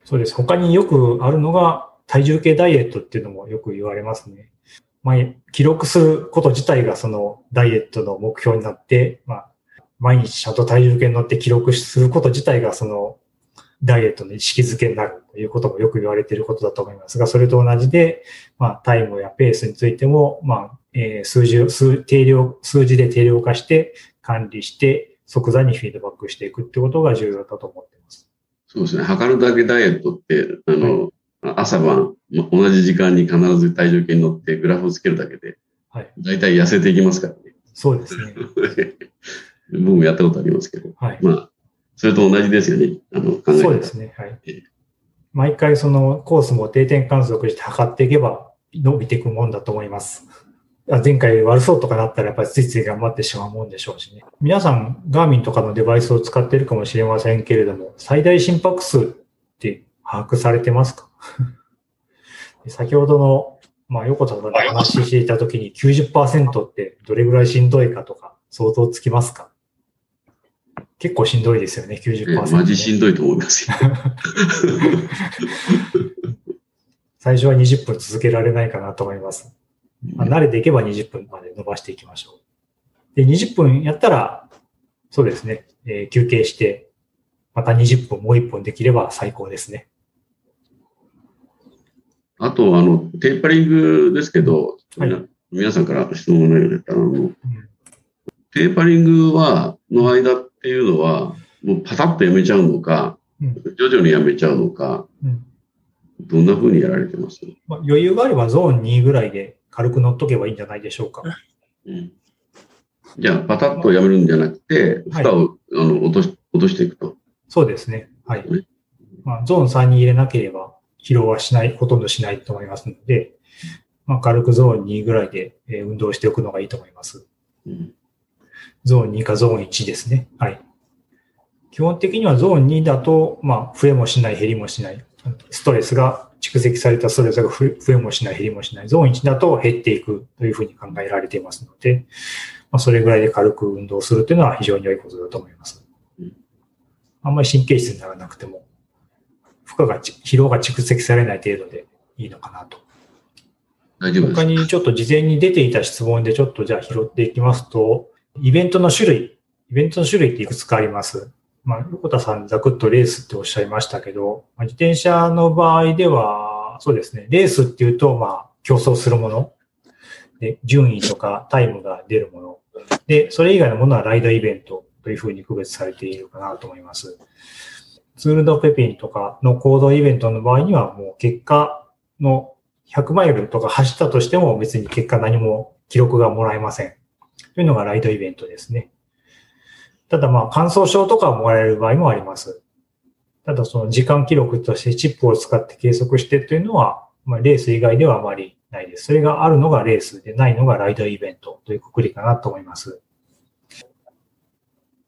そうです。他によくあるのが体重計ダイエットっていうのもよく言われますね。まあ、記録すること自体がそのダイエットの目標になって、まあ、毎日ちゃんと体重計に乗って記録すること自体がそのダイエットの意識づけになるということもよく言われていることだと思いますが、それと同じで、まあ、タイムやペースについても、まあ、えー、数字を、数、定量、数字で定量化して管理して、即座にフィードバックしていくってことが重要だと思っています。そうですね。測るだけダイエットって、あの、はい朝晩、同じ時間に必ず体重計に乗ってグラフをつけるだけで、はい。大体痩せていきますからね。そうですね。僕もやったことありますけど。はい。まあ、それと同じですよね。あの、考えそうですね。はい。毎回そのコースも定点観測して測っていけば伸びていくもんだと思います。前回悪そうとかなったらやっぱりついつい頑張ってしまうもんでしょうしね。皆さん、ガーミンとかのデバイスを使っているかもしれませんけれども、最大心拍数って把握されてますか？先ほどの、まあ、横田さんと話していたときに90%ってどれぐらいしんどいかとか想像つきますか？結構しんどいですよね、90%、ね。マジしんどいと思いますよ。最初は20分続けられないかなと思います。まあ、慣れていけば20分まで伸ばしていきましょう。で、20分やったら、そうですね、えー、休憩して、また20分もう1本できれば最高ですね。あと、あの、テーパリングですけど、はい、皆さんから質問のようだったら、あの、うん、テーパリングは、の間っていうのは、もうパタッとやめちゃうのか、うん、徐々にやめちゃうのか、うん、どんな風にやられてます？まあ、余裕があればゾーン2ぐらいで軽く乗っとけばいいんじゃないでしょうか。うん、じゃあ、パタッとやめるんじゃなくて、負荷を、はい、あの落とし落としていくと。そうですね。はい。まあ、ゾーン3に入れなければ、疲労はしない、ほとんどしないと思いますので、まあ、軽くゾーン2ぐらいで、え運動しておくのがいいと思います。うん、ゾーン2かゾーン1ですね。はい。基本的にはゾーン2だと、まあ、増えもしない、減りもしない。ストレスが、蓄積されたストレスが増えもしない、減りもしない。ゾーン1だと減っていくというふうに考えられていますので、まあ、それぐらいで軽く運動するというのは非常に良いことだと思います。あんまり神経質にならなくても、負荷が、疲労が蓄積されない程度でいいのかなと。大丈夫他にちょっと事前に出ていた質問でちょっとじゃあ拾っていきますと、イベントの種類、イベントの種類っていくつかあります。まあ、横田さんざくっとレースっておっしゃいましたけど、まあ、自転車の場合では、そうですね、レースっていうと、まあ、競争するもの。で、順位とかタイムが出るもの。で、それ以外のものはライドイベントというふうに区別されているかなと思います。ツールドペピンとかの行動イベントの場合には、もう結果の100マイルとか走ったとしても別に結果何も記録がもらえません。というのがライドイベントですね。ただまあ、感想証とかをもらえる場合もあります。ただその時間記録としてチップを使って計測してというのは、まあ、レース以外ではあまりないです。それがあるのがレースでないのがライドイベントというくくりかなと思います。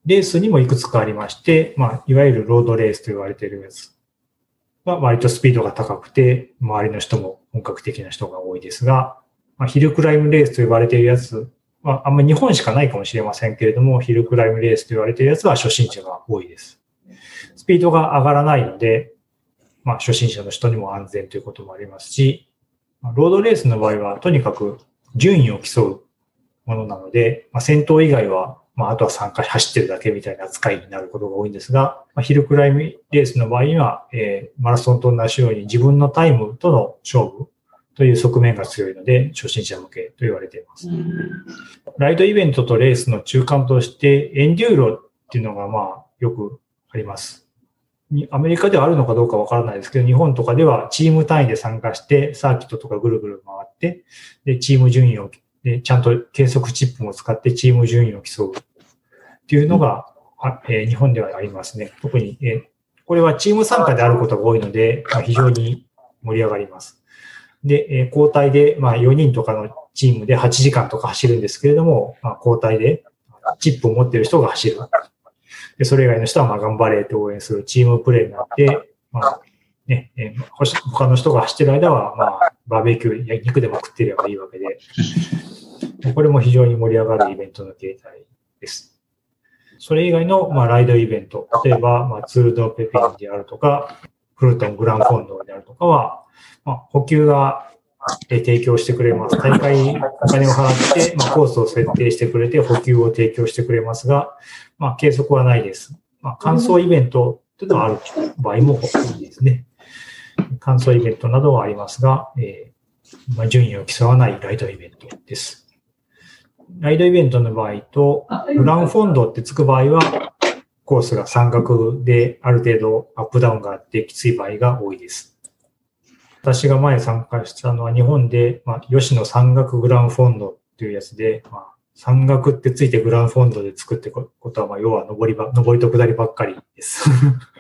レースにもいくつかありまして、まあ、いわゆるロードレースと言われているやつは割とスピードが高くて、周りの人も本格的な人が多いですが、まあ、ヒルクライムレースと呼ばれているやつは、あんまり日本しかないかもしれませんけれども、ヒルクライムレースと言われているやつは初心者が多いです。スピードが上がらないので、まあ、初心者の人にも安全ということもありますし、ロードレースの場合は、とにかく順位を競うものなので、まあ、先頭以外はまあ、あとは参加走ってるだけみたいな扱いになることが多いんですが、まあ、ヒルクライムレースの場合には、えー、マラソンと同じように自分のタイムとの勝負という側面が強いので、初心者向けと言われています。ライドイベントとレースの中間として、エンデューロっていうのがまあ、よくあります。アメリカではあるのかどうかわからないですけど、日本とかではチーム単位で参加して、サーキットとかぐるぐる回って、で、チーム順位をで、ちゃんと計測チップも使ってチーム順位を競うっていうのが、えー、日本ではありますね。特に、えー、これはチーム参加であることが多いので、まあ、非常に盛り上がります。で、え、交代で、まあ、4人とかのチームで8時間とか走るんですけれども、まあ、交代でチップを持っている人が走る。で、それ以外の人は、まあ、頑張れって応援するチームプレーになって、まあ、ね、え、他の人が走ってる間は、まあ、バーベキュー、肉でも食ってればいいわけで、これも非常に盛り上がるイベントの形態です。それ以外の、まあ、ライドイベント、例えば、まあ、ツールドペピンであるとか、フルトングランフォンドであるとかは、まあ、補給が提供してくれます。大会お金を払って、まあ、コースを設定してくれて補給を提供してくれますが、まあ、計測はないです。まあ、感想イベントというのはある場合も多いですね。感想イベントなどはありますが、えーまあ、順位を競わないライドイベントです。ライドイベントの場合と、グランフォンドってつく場合は、コースが山岳である程度アップダウンがあってきつい場合が多いです。私が前参加したのは日本で、まあ、吉野山岳グランフォンドっていうやつで、まあ、山岳ってついてグランフォンドで作ってことは、まあ、要は登りば、登りと下りばっかりです。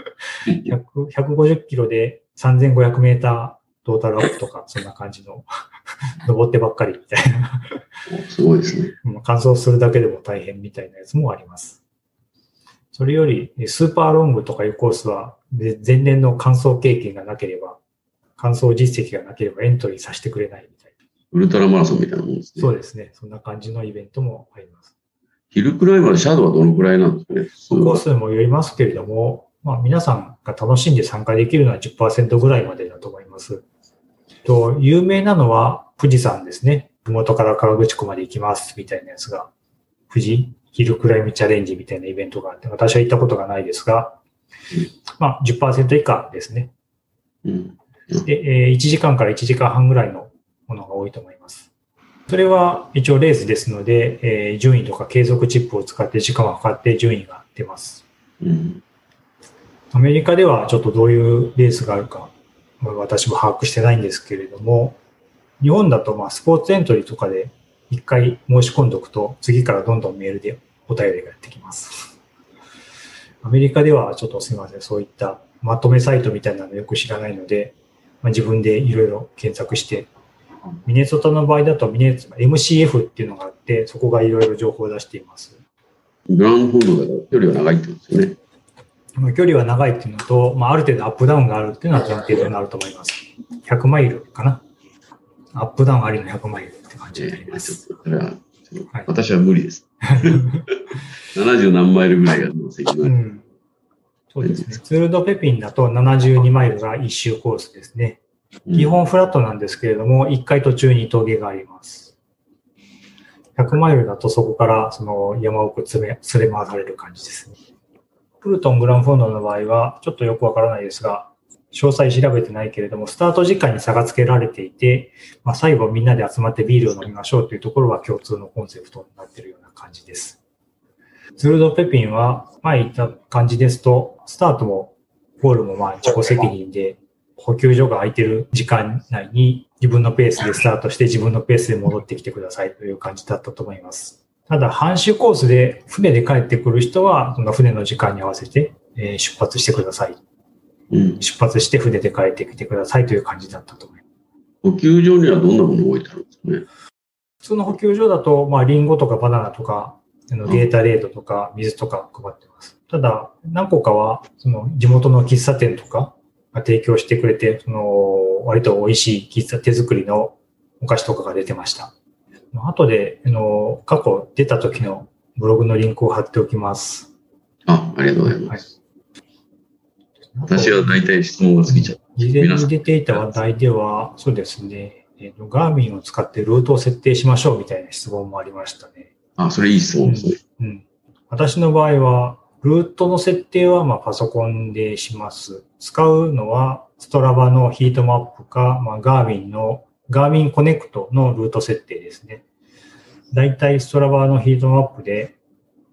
150キロで3500メータートータルアップとか、そんな感じの登ってばっかりみたいなすごいですね。乾燥するだけでも大変みたいなやつもあります。それより、スーパーロングとかいうコースは、前年の乾燥経験がなければ、乾燥実績がなければエントリーさせてくれないみたいな。ウルトラマラソンみたいなもんですね。そうですね。そんな感じのイベントもあります。ヒルクライマーシャドウはどのくらいなんですかね？コースもよりますけれども、まあ皆さんが楽しんで参加できるのは10%ぐらいまでだと思います。と、有名なのは富士山ですね。麓から川口湖まで行きますみたいなやつが、富士ヒルクライムチャレンジみたいなイベントがあって、私は行ったことがないですが、まあ10%以下ですね。うん。で、えー1時間から1時間半ぐらいのものが多いと思います。それは一応レースですので、えー順位とか継続チップを使って時間を測って順位が出ます。うん。アメリカではちょっとどういうレースがあるか、まあ私も把握してないんですけれども、日本だとまあスポーツエントリーとかで一回申し込んでおくと、次からどんどんメールでお便りがやってきます。アメリカではちょっとすみません、そういったまとめサイトみたいなのよく知らないので、まあ、自分でいろいろ検索して、ミネソタの場合だとミネ MCF っていうのがあって、そこがいろいろ情報を出しています。グラウンドフードだから距離は長いってことですよね。まあ距離は長いっていうのと、まあ、ある程度アップダウンがあるっていうのは前提になると思います。100マイルかな。アップダウンありの100マイルって感じになりえーます。ちょっとそれは、私は無理です。70何マイルぐらいがの責任うん。そうですね。ツールドペピンだと72マイルが1周コースですね。基本フラットなんですけれども、1回途中に峠があります。100マイルだとそこからその山奥詰め、連れ回される感じですね。プルトングランフォンドの場合は、ちょっとよくわからないですが、詳細調べてないけれども、スタート時間に差がつけられていて、まあ、最後みんなで集まってビールを飲みましょうというところは共通のコンセプトになっているような感じです。ツールドペピンは、前言った感じですと、スタートもゴールもまあ自己責任で、補給所が空いてる時間内に自分のペースでスタートして自分のペースで戻ってきてくださいという感じだったと思います。ただ、半周コースで船で帰ってくる人は、その船の時間に合わせて出発してください。うん。出発して船で帰ってきてくださいという感じだったと思います。補給所にはどんなものを置いてあるんですかね？普通の補給所だと、まあ、リンゴとかバナナとか、あのゲータレードとか水とか配ってます。ただ、何個かは、その地元の喫茶店とかが提供してくれて、その、割と美味しい喫茶手作りのお菓子とかが出てました。後で、あの、過去出た時のブログのリンクを貼っておきます。あ、ありがとうございます。私は大体質問が尽きちゃった。事前に出ていた話題では、そうですね、えーと、ガーミンを使ってルートを設定しましょうみたいな質問もありましたね。あ、それいい質問ですね。うん。私の場合は、ルートの設定はまあパソコンでします。使うのは、ストラバのヒートマップか、まあ、ガーミンの、ガーミンコネクトのルート設定ですね。だいたいストラバのヒートマップで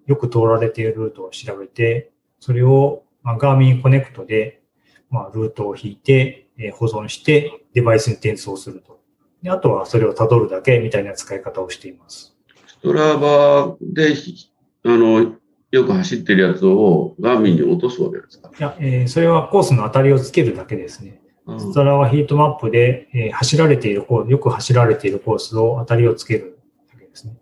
よく通られているルートを調べて、それを、まあ、ガーミンコネクトで、まあ、ルートを引いて、えー保存して、デバイスに転送すると。であとはそれを辿るだけみたいな使い方をしています。ストラバで、あの、よく走ってるやつをガーミンに落とすわけですか？いや、えーそれはコースの当たりをつけるだけですね。あストラはヒートマップで、えー走られているコース、よく走られているコースを当たりをつけるだけですね。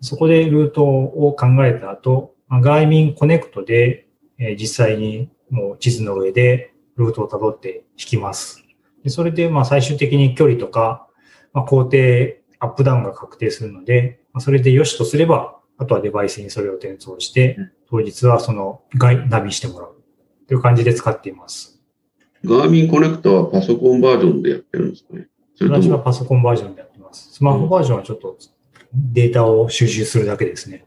そこでルートを考えた後、まあガーミンコネクトで、えー実際にもう地図の上でルートを辿って引きます。でそれでまあ最終的に距離とか、まあ、工程、アップダウンが確定するので、まあそれで良しとすれば、あとはデバイスにそれを転送してうん、当日はそのナビしてもらうという感じで使っています。ガーミンコネクトはパソコンバージョンでやってるんですかね私はも、パソコンバージョンでやってます。スマホバージョンはちょっとデータを収集するだけですね。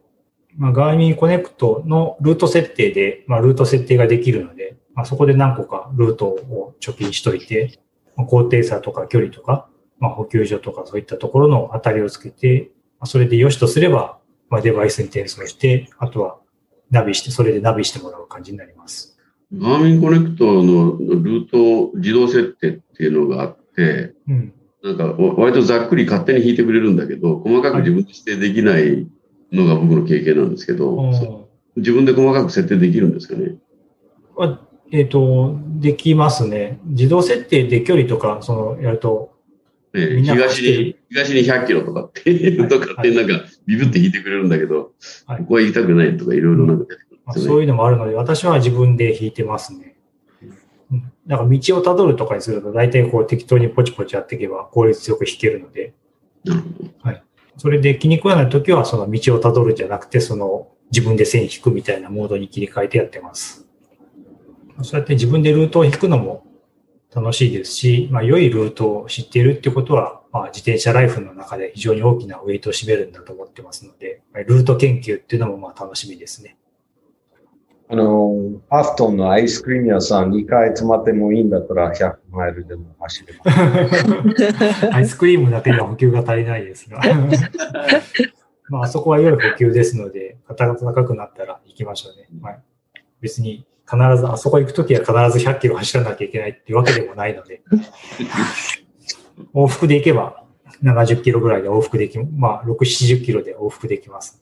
まあ、ガーミンコネクトのルート設定で、まあ、ルート設定ができるので、まあ、そこで何個かルートを貯金しといて、まあ高低差とか距離とか、まあ、補給所とかそういったところの当たりをつけて、まあ、それで良しとすれば、まあ、デバイスに転送して、あとはナビして、それでナビしてもらう感じになります。ガーミンコネクトのルート自動設定っていうのがあって、うん。なんかわ割とざっくり勝手に引いてくれるんだけど、細かく自分で指定できないのが僕の経験なんですけど、自分で細かく設定できるんですかね？はえっ、と、できますね。自動設定で距離とか、その、やると、ね東に東に100キロとかっていうと勝手になんかビブって引いてくれるんだけど、はいここは行きたくないとかいろいろなんか出てくるんまあ。そういうのもあるので、私は自分で引いてますね。うんだから道をたどるとかにすると、大体こう適当にポチポチやっていけば効率よく引けるので、なるほど。それで気に食わないときは、その道をたどるじゃなくて、その自分で線引くみたいなモードに切り替えてやってます。そうやって自分でルートを引くのも楽しいですし、まあ、良いルートを知っているってことは、まあ、自転車ライフの中で非常に大きなウェイトを占めるんだと思ってますので、ルート研究っていうのもまあ楽しみですね。あの、ハフトンのアイスクリーム屋さん2回詰まってもいいんだったら100マイルでも走れます。アイスクリームだけでは補給が足りないですが。まあ、あそこは良い補給ですので、肩が高くなったら行きましょうね。まあ、別に必ず、あそこ行くときは必ず100キロ走らなきゃいけないっていうわけでもないので、往復で行けば70キロぐらいで往復でき、まあ、6、70キロで往復できます。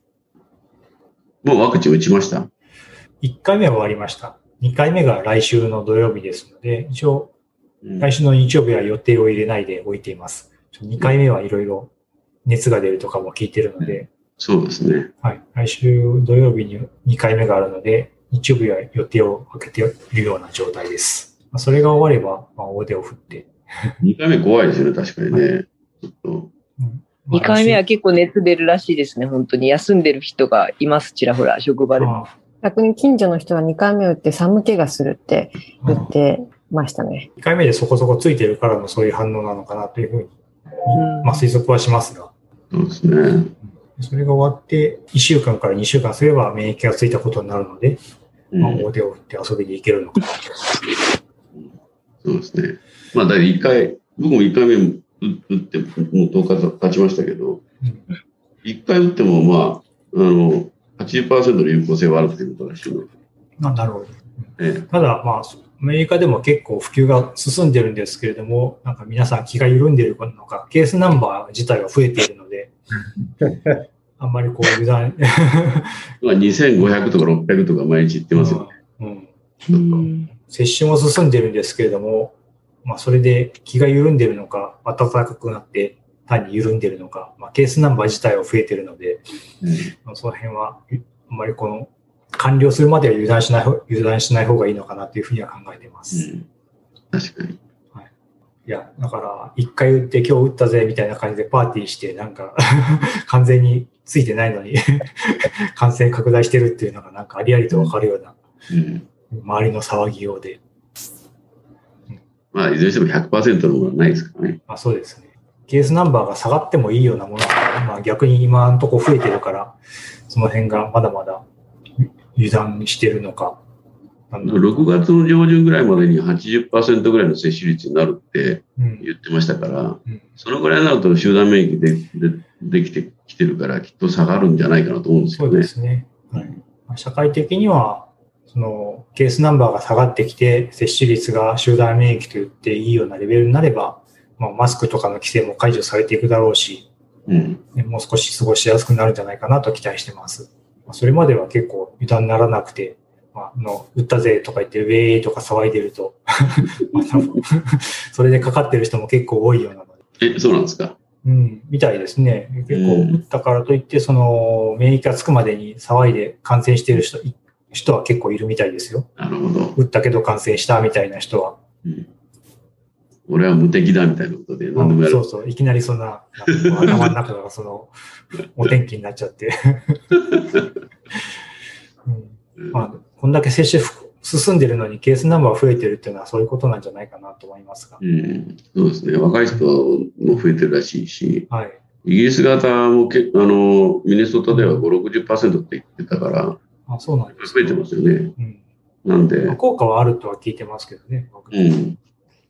もうワクチン打ちました？1回目は終わりました。2回目が来週の土曜日ですので、一応、来週の日曜日は予定を入れないで置いています。2回目はいろいろ熱が出るとかも聞いてるので、そうですね。はい。来週土曜日に2回目があるので、日曜日は予定を空けているような状態です。それが終われば、まあ、大手を振って。2回目怖いですよね、確かにね。はい、ちょっと。2回目は結構熱出るらしいですね、本当に。休んでる人がいます、ちらほら、職場でも。逆に近所の人は2回目打って寒気がするって言ってましたね。2回目でそこそこついてるからのそういう反応なのかなというふうに、まあ推測はしますが。そうですね。それが終わって、1週間から2週間すれば免疫がついたことになるので、まあ、大を振って遊びに行けるのかなと。そうですね。まあ、だい1回、僕も1回目打って、もう10日経ちましたけど、1回打っても、まあ、あの、80%の有効性はあるということらしい。なるほど。ええ、ただ、まあ、アメリカでも結構普及が進んでるんですけれども、なんか皆さん気が緩んでいるのか、ケースナンバー自体は増えているので、あんまりこう油断。まあ2500とか600とか毎日言ってますよね。うん。接種も進んでるんですけれども、まあそれで気が緩んでるのか、暖かくなって単に緩んでるのか、まあケースナンバー自体は増えてるので、うん、まあ、その辺はあんまりこの完了するまでは油断しない、油断しない方がいいのかなというふうには考えています。うん、確かに。はい。いや、だから、一回打って今日打ったぜみたいな感じでパーティーして、なんか 完全についてないのに 感染拡大してるっていうのがなんかありありとわかるような、周りの騒ぎようで。うん、まあ、いずれにしても100%のものはないですからね。まあそうですね。ケースナンバーが下がってもいいようなものが、まあ逆に今のとこ増えてるから、その辺がまだまだ油断してるのか。6月の上旬ぐらいまでに80%ぐらいの接種率になるって言ってましたから、うんうん、そのぐらいになると集団免疫ででできてきてるから、きっと下がるんじゃないかなと思うんですよね。そうですね。はい、社会的には、そのケースナンバーが下がってきて、接種率が集団免疫と言っていいようなレベルになれば、まあ、マスクとかの規制も解除されていくだろうし、うん、もう少し過ごしやすくなるんじゃないかなと期待してます。それまでは結構油断ならなくて、まあ、の、打ったぜとか言って、ウェーとか騒いでると まあ多分 それでかかってる人も結構多いようなので。え、そうなんですか？うん、みたいですね。結構、打ったからといって、その、免疫がつくまでに騒いで感染している人、人は結構いるみたいですよ。なるほど。打ったけど感染したみたいな人は。うん、俺は無敵だみたいなことで何でもやる、うん、そうそう。いきなりそんな、な頭の中がその、お天気になっちゃって うんまあ、こんだけ接種進んでるのにケースナンバー増えてるっていうのはそういうことなんじゃないかなと思いますが。うん、そうですね。若い人も増えてるらしいし、はい、イギリス型もけあのミネソタでは5、60%って言ってたから、あそうなんです増えてますよね。うん、なんで、まあ、効果はあるとは聞いてますけどね。うん。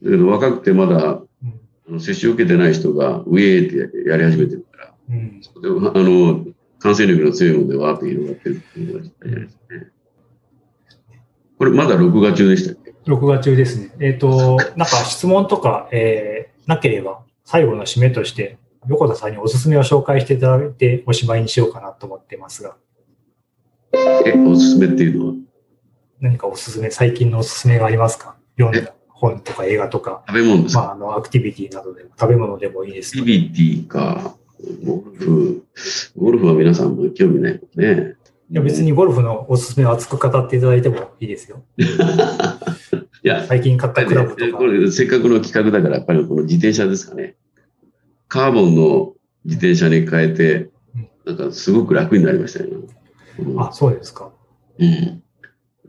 だけど若くてまだ、うん、接種受けてない人がウェーってやり始めてるから、うん、そこであの感染力の強いのでわーっと広がってるっていうのがじゃないですかね。これまだ録画中でしたっけ？録画中ですね。えっ、ー、と、なんか質問とか、えー、なければ、最後の締めとして、横田さんにおすすめを紹介していただいて、おしまいにしようかなと思ってますが。え、おすすめっていうのは？何かおすすめ、最近のおすすめがありますか？読んだ本とか映画とか。食べ物ですか？まあ、あの、アクティビティなどでも、食べ物でもいいです、ね。アクティビティか。ゴルフ、ゴルフは皆さんも興味ないもんね。いや別にゴルフのおすすめを熱く語っていただいてもいいですよ。いや、最近買ったクラブとか。これせっかくの企画だから、やっぱりこの自転車ですかね。カーボンの自転車に変えて、なんかすごく楽になりましたね。うん、あ、そうですか。うん。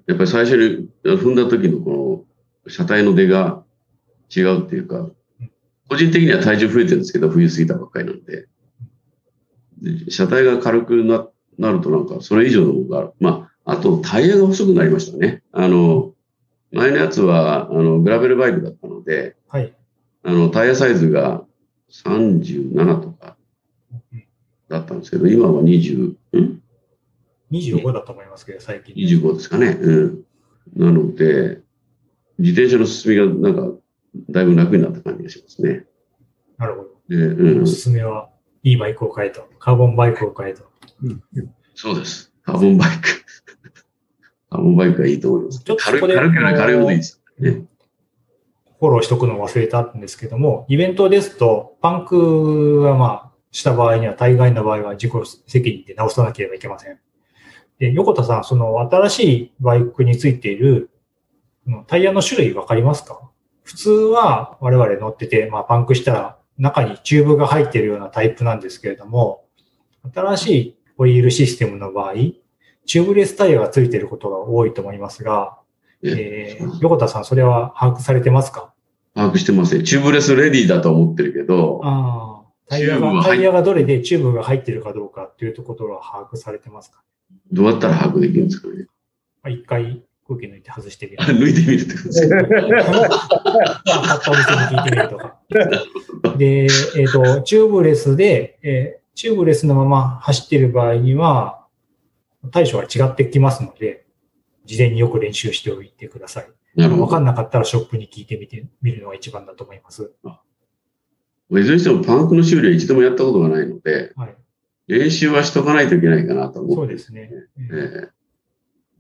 やっぱり最初に踏んだ時のこの車体の出が違うっていうか、個人的には体重増えてるんですけど、冬過ぎたばっかりなんで。で車体が軽くななるとなんか、それ以上の方が、まあ、あとタイヤが細くなりましたね。あの、前のやつは、あの、グラベルバイクだったので、はい。あの、タイヤサイズが37とかだったんですけど、今は20、ん？25だと思いますけど、最近。25ですかね。うん。なので、自転車の進みがなんか、だいぶ楽になった感じがしますね。なるほど。で、うんお。すすめは、いいバイクを買えと。カーボンバイクを買えと。そうです。カーボンバイク。カーボンバイクがいいと思います。ちょっとそ軽いこで軽ければ軽いほどいいです。ね。フォローしとくのを忘れたんですけども、イベントですと、パンクはまあ、した場合には、大概の場合は自己責任で直さなければいけません。で、横田さん、その新しいバイクについているうんタイヤの種類わかりますか？普通は我々乗ってて、まあ、パンクしたら中にチューブが入っているようなタイプなんですけれども、新しいホイールシステムの場合、チューブレスタイヤがついていることが多いと思いますが、えー、横田さん、それは把握されてますか？把握してますね。チューブレスレディだと思ってるけど、ああ、タイヤが、タイヤがどれでチューブが入っているかどうかっていうところは把握されてますか？どうやったら把握できるんですかね？まあ一回空気抜いて外してみるあ。抜いてみるってことですか？ったお店に聞いてみるとか。で、えっ、と、チューブレスで、えーチューブレスのまま走っている場合には、対処は違ってきますので、事前によく練習しておいてください。わかんなかったらショップに聞いてみてみるのが一番だと思います。いずれにしてもパンクの修理は一度もやったことがないので、はい。練習はしとかないといけないかなと思って。そうですね。ええ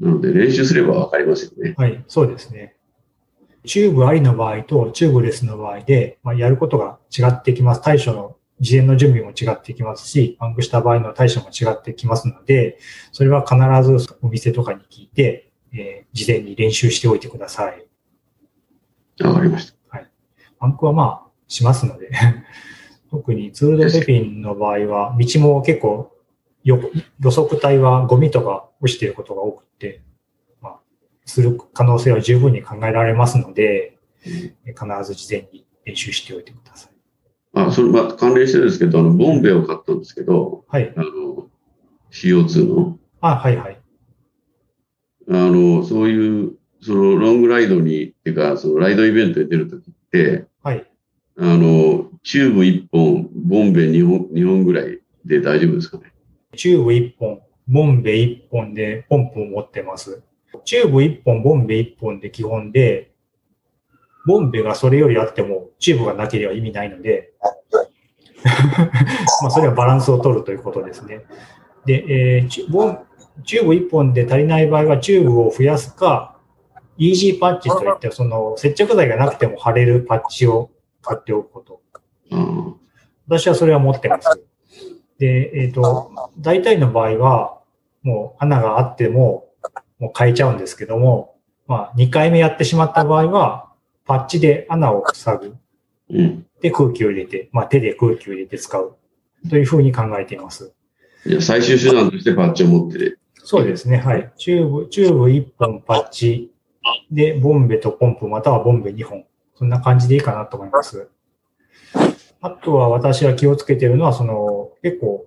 なので練習すればわかりますよね。はい、そうですね。チューブありの場合とチューブレスの場合で、まあ、やることが違ってきます。対処の事前の準備も違ってきますし、パンクした場合の対処も違ってきますので、それは必ずお店とかに聞いて、えー事前に練習しておいてください。わかりました。パンクはまあ、しますので、特にツールドペピンの場合は、道も結構、よ路側帯はゴミとか落ちていることが多くて、まあ、する可能性は十分に考えられますので、え必ず事前に練習しておいてください。あ、それ、まあ、関連してるんですけど、あの、ボンベを買ったんですけど、はい。あの、CO2 の、あ、はいはい。あの、そういう、その、ロングライドに、っていうか、その、ライドイベントに出るときって、はい。あの、チューブ1本、ボンベ2本、2本ぐらいで大丈夫ですかね。チューブ1本、ボンベ1本でポンプを持ってます。チューブ1本、ボンベ1本で基本で、ボンベがそれよりあっても、チューブがなければ意味ないので、まあそれはバランスを取るということですね。で、えーチューブ1本で足りない場合は、チューブを増やすか、イージーパッチといって、その接着剤がなくても貼れるパッチを買っておくこと。あ私はそれは持ってます。で、えっ、と、大体の場合は、もう穴があっても、もう変えちゃうんですけども、まあ、2回目やってしまった場合は、パッチで穴を塞ぐ。で、空気を入れて、まあ、手で空気を入れて使う。というふうに考えています。じゃあ最終手段としてパッチを持ってる。そうですね。はい。チューブ、チューブ1本パッチで、ボンベとポンプまたはボンベ2本。そんな感じでいいかなと思います。あとは私は気をつけているのは、その、結構、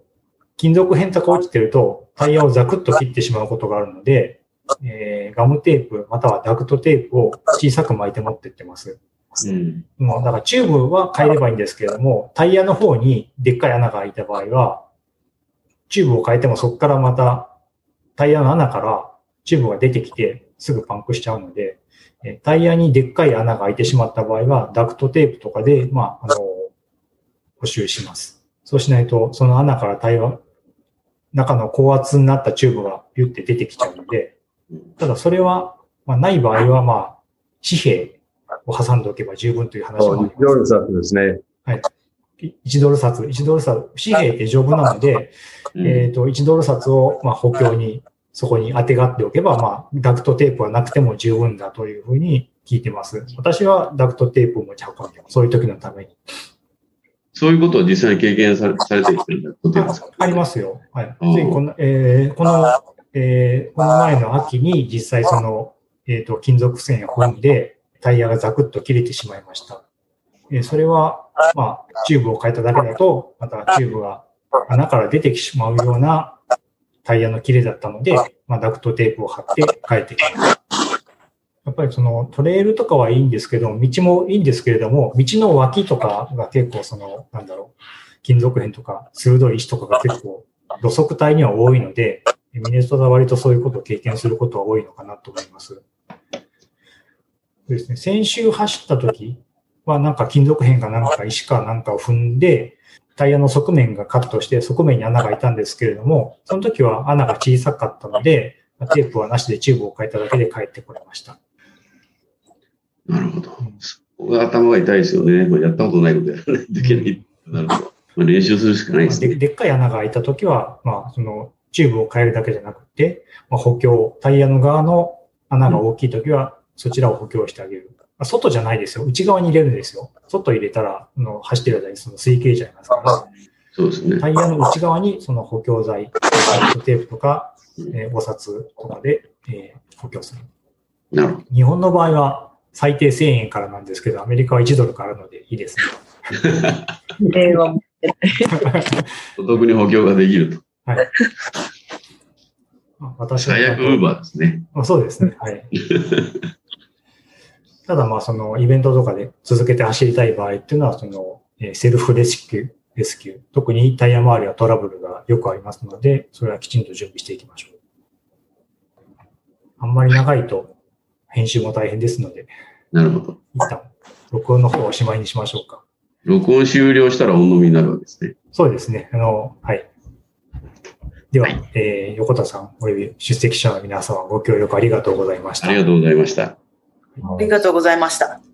金属片とか落ちてると、タイヤをザクッと切ってしまうことがあるので、えーガムテープ、またはダクトテープを小さく巻いて持ってってます。うん。もうだからチューブは変えればいいんですけれども、タイヤの方にでっかい穴が開いた場合は、チューブを変えてもそこからまたタイヤの穴からチューブが出てきてすぐパンクしちゃうので、えタイヤにでっかい穴が開いてしまった場合は、ダクトテープとかで、まあ、あの、補修します。そうしないと、その穴からタイヤ、中の高圧になったチューブがピュって出てきちゃうので、ただそれは、まあ、ない場合は、まあ、紙幣を挟んでおけば十分という話もあります。お札ですね。1ドル札、1ドル札、紙幣って丈夫なので、うんえっ、と、1ドル札を、まあ、補強に、そこに当てがっておけば、まあ、ダクトテープはなくても十分だというふうに聞いてます。私はダクトテープを持ち運んで。そういう時のために。そういうことを実際に経験されされてきてることですか？あありますよ。はい。うんついこの、えーこの、えーこの前の秋に実際その、えっ、と、金属線を踏んで、タイヤがザクッと切れてしまいました。えそれは、まあ、チューブを変えただけだと、またチューブが穴から出てきてしまうようなタイヤの切れだったので、まあ、ダクトテープを貼って変えてきた。やっぱりそのトレイルとかはいいんですけど、道もいいんですけれども、道の脇とかが結構その、なんだろう、金属片とか鋭い石とかが結構路側帯には多いので、ミネストは割とそういうことを経験することは多いのかなと思います。ですね、先週走った時はなんか金属片かなんか石かなんかを踏んで、タイヤの側面がカットして側面に穴が開いたんですけれども、その時は穴が小さかったので、テープはなしでチューブを変えただけで帰ってこれました。なるほど。ここ頭が痛いですよね。やったことないことやらないといけない。なるほど。まあ、練習するしかないですね。ででっかい穴が開いたときは、まあ、その、チューブを変えるだけじゃなくて、まあ、補強、タイヤの側の穴が大きいときは、そちらを補強してあげる。まあ、外じゃないですよ。内側に入れるんですよ。外入れたら、の走ってる間にその水形じゃないますから、ね。そうですね。タイヤの内側にその補強剤、テープとか、えー、お札とかで、えー、補強する。なるほど。日本の場合は、最低1000円からなんですけど、アメリカは1ドルからのでいいですね。お得に補強ができると。はい。私最悪ウーバーですね。あそうですね。はい。ただまあそのイベントとかで続けて走りたい場合っていうのはそのセルフレスキュー、レスキュー。特にタイヤ周りはトラブルがよくありますので、それはきちんと準備していきましょう。あんまり長いと編集も大変ですので。なるほど。一旦、録音の方はおしまいにしましょうか。録音終了したら音飲みになるわけですね。そうですね。あの、はい。では、はい、えー、横田さん、および出席者の皆様、ご協力ありがとうございました。ありがとうございました。ありがとうございました。